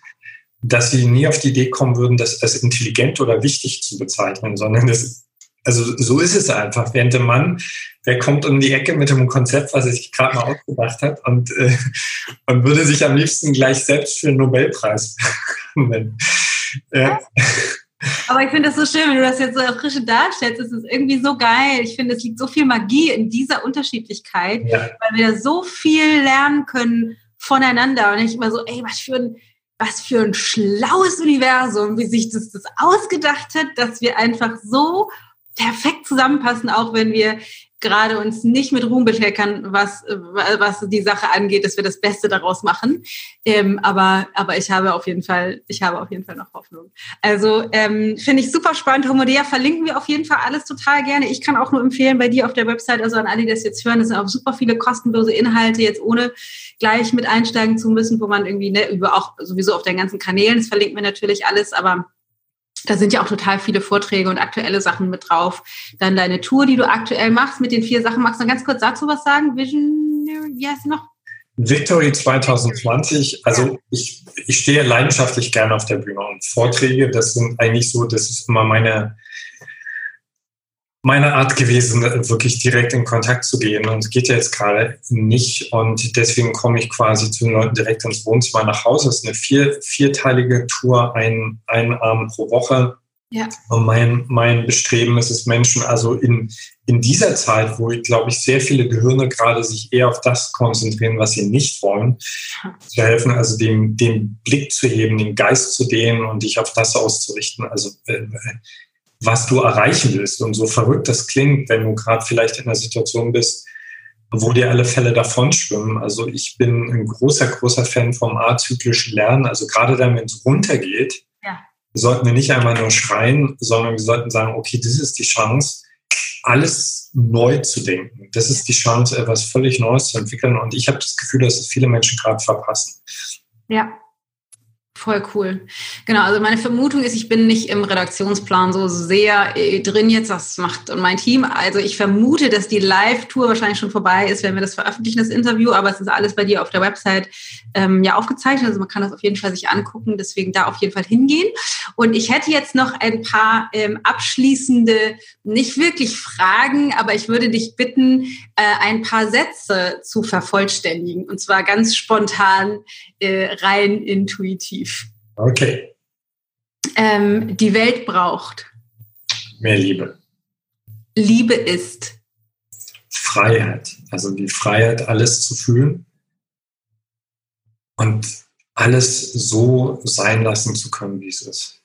dass sie nie auf die Idee kommen würden, das als intelligent oder wichtig zu bezeichnen, sondern das, also so ist es einfach. Während der Mann, der kommt um die Ecke mit einem Konzept, was er sich gerade mal ausgedacht hat und, äh, und würde sich am liebsten gleich selbst für einen Nobelpreis nennen. Ja. Aber ich finde das so schön, wenn du das jetzt so frisch darstellst. Es ist irgendwie so geil. Ich finde, es liegt so viel Magie in dieser Unterschiedlichkeit, ja. weil wir da so viel lernen können voneinander. Und ich immer so, ey, was für ein, was für ein schlaues Universum, wie sich das, das ausgedacht hat, dass wir einfach so perfekt zusammenpassen, auch wenn wir gerade uns nicht mit Ruhm bekleckern, was, was die Sache angeht, dass wir das Beste daraus machen. Ähm, aber, aber ich habe auf jeden Fall, ich habe auf jeden Fall noch Hoffnung. Also ähm, finde ich super spannend. Homodea verlinken wir auf jeden Fall alles total gerne. Ich kann auch nur empfehlen, bei dir auf der Website, also an alle, die das jetzt hören, das sind auch super viele kostenlose Inhalte, jetzt ohne gleich mit einsteigen zu müssen, wo man irgendwie, ne, über auch sowieso auf den ganzen Kanälen, das verlinken wir natürlich alles, aber da sind ja auch total viele Vorträge und aktuelle Sachen mit drauf. Dann deine Tour, die du aktuell machst mit den vier Sachen. Magst du ganz kurz dazu was sagen? Vision, wie heißt noch? Victory 2020, also ich, ich stehe leidenschaftlich gerne auf der Bühne und Vorträge, das sind eigentlich so, das ist immer meine, meine Art gewesen, wirklich direkt in Kontakt zu gehen. Und geht ja jetzt gerade nicht. Und deswegen komme ich quasi zu den Leuten direkt ins Wohnzimmer nach Hause. Es ist eine vier, vierteilige Tour, ein, ein Abend pro Woche. Ja. Und mein, mein Bestreben ist es, Menschen also in, in dieser Zeit, wo ich glaube ich sehr viele Gehirne gerade sich eher auf das konzentrieren, was sie nicht wollen, zu helfen, also den, den Blick zu heben, den Geist zu dehnen und dich auf das auszurichten. Also äh, was du erreichen willst. Und so verrückt das klingt, wenn du gerade vielleicht in einer Situation bist, wo dir alle Fälle davon schwimmen. Also ich bin ein großer, großer Fan vom azyklischen Lernen. Also gerade dann, wenn es runtergeht, ja. sollten wir nicht einmal nur schreien, sondern wir sollten sagen, okay, das ist die Chance, alles neu zu denken. Das ist die Chance, etwas völlig Neues zu entwickeln. Und ich habe das Gefühl, dass es viele Menschen gerade verpassen. Ja, Voll cool. Genau, also meine Vermutung ist, ich bin nicht im Redaktionsplan so sehr äh, drin jetzt, das macht mein Team. Also ich vermute, dass die Live-Tour wahrscheinlich schon vorbei ist, wenn wir das veröffentlichen, das Interview, aber es ist alles bei dir auf der Website ähm, ja aufgezeichnet. Also man kann das auf jeden Fall sich angucken, deswegen da auf jeden Fall hingehen. Und ich hätte jetzt noch ein paar ähm, abschließende, nicht wirklich Fragen, aber ich würde dich bitten, äh, ein paar Sätze zu vervollständigen. Und zwar ganz spontan, äh, rein intuitiv. Okay. Ähm, die Welt braucht. Mehr Liebe. Liebe ist. Freiheit. Also die Freiheit, alles zu fühlen und alles so sein lassen zu können, wie es ist.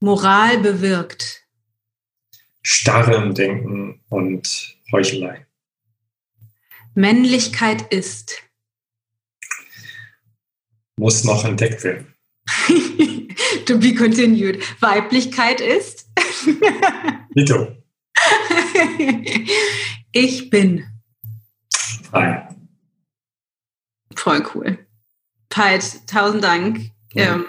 Moral bewirkt. Starre im Denken und Heuchelei. Männlichkeit ist. Muss noch entdeckt werden. to be continued. Weiblichkeit ist. Nito. ich bin. Frei. Voll cool. Peit, tausend Dank. Ja. Ähm,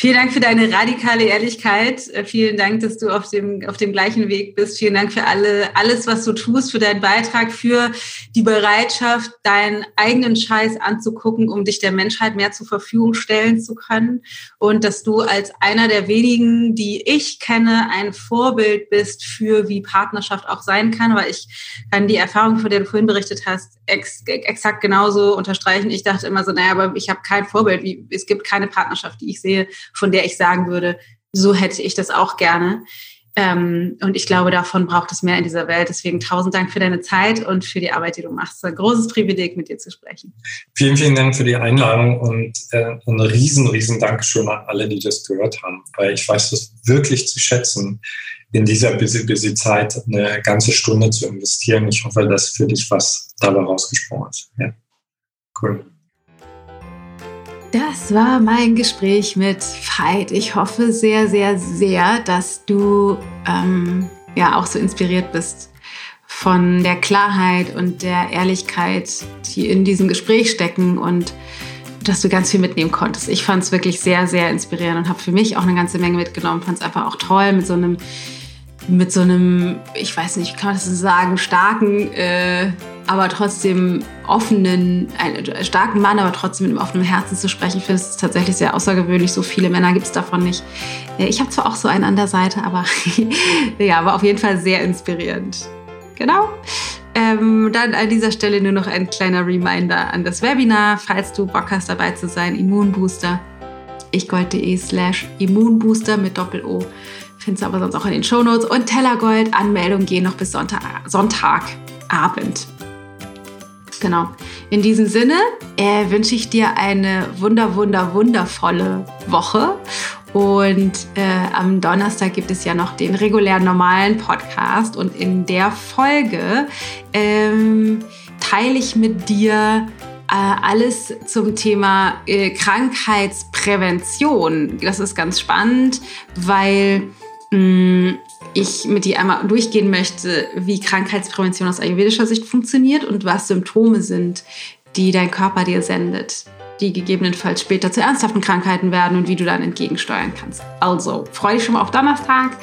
Vielen Dank für deine radikale Ehrlichkeit. Äh, vielen Dank, dass du auf dem, auf dem gleichen Weg bist. Vielen Dank für alle, alles, was du tust, für deinen Beitrag, für die Bereitschaft, deinen eigenen Scheiß anzugucken, um dich der Menschheit mehr zur Verfügung stellen zu können. Und dass du als einer der wenigen, die ich kenne, ein Vorbild bist für, wie Partnerschaft auch sein kann, weil ich kann die Erfahrung, von der du vorhin berichtet hast, ex, exakt genauso unterstreichen. Ich dachte immer so, naja, aber ich habe kein Vorbild. Wie, es gibt keine Partnerschaft, die ich sehe, von der ich sagen würde, so hätte ich das auch gerne. Ähm, und ich glaube, davon braucht es mehr in dieser Welt. Deswegen tausend Dank für deine Zeit und für die Arbeit, die du machst. Ein großes Privileg, mit dir zu sprechen. Vielen, vielen Dank für die Einladung und äh, ein riesen, riesen Dankeschön an alle, die das gehört haben, weil ich weiß das wirklich zu schätzen, in dieser busy, busy Zeit eine ganze Stunde zu investieren. Ich hoffe, dass für dich was dabei rausgesprungen ist. Ja, cool. Das war mein Gespräch mit Veit. Ich hoffe sehr, sehr, sehr, dass du ähm, ja auch so inspiriert bist von der Klarheit und der Ehrlichkeit, die in diesem Gespräch stecken und dass du ganz viel mitnehmen konntest. Ich fand es wirklich sehr, sehr inspirierend und habe für mich auch eine ganze Menge mitgenommen. Fand es einfach auch toll mit so einem mit so einem, ich weiß nicht, kann man das so sagen, starken, äh, aber trotzdem offenen, einen starken Mann, aber trotzdem mit einem offenen Herzen zu sprechen. Ich finde es tatsächlich sehr außergewöhnlich. So viele Männer gibt es davon nicht. Äh, ich habe zwar auch so einen an der Seite, aber ja, war auf jeden Fall sehr inspirierend. Genau. Ähm, dann an dieser Stelle nur noch ein kleiner Reminder an das Webinar, falls du Bock hast dabei zu sein, Immunbooster. ichgold.de slash Immunbooster mit Doppel-O Findest du aber sonst auch in den Shownotes. Und Tellergold, Anmeldungen gehen noch bis Sonntag, Sonntagabend. Genau. In diesem Sinne äh, wünsche ich dir eine wunder, wunder, wundervolle Woche. Und äh, am Donnerstag gibt es ja noch den regulären normalen Podcast. Und in der Folge ähm, teile ich mit dir äh, alles zum Thema äh, Krankheitsprävention. Das ist ganz spannend, weil ich mit dir einmal durchgehen möchte, wie Krankheitsprävention aus ayurvedischer Sicht funktioniert und was Symptome sind, die dein Körper dir sendet, die gegebenenfalls später zu ernsthaften Krankheiten werden und wie du dann entgegensteuern kannst. Also, freue dich schon mal auf Donnerstag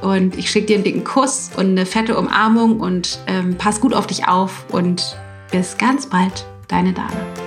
und ich schicke dir einen dicken Kuss und eine fette Umarmung und ähm, pass gut auf dich auf und bis ganz bald, deine Dana.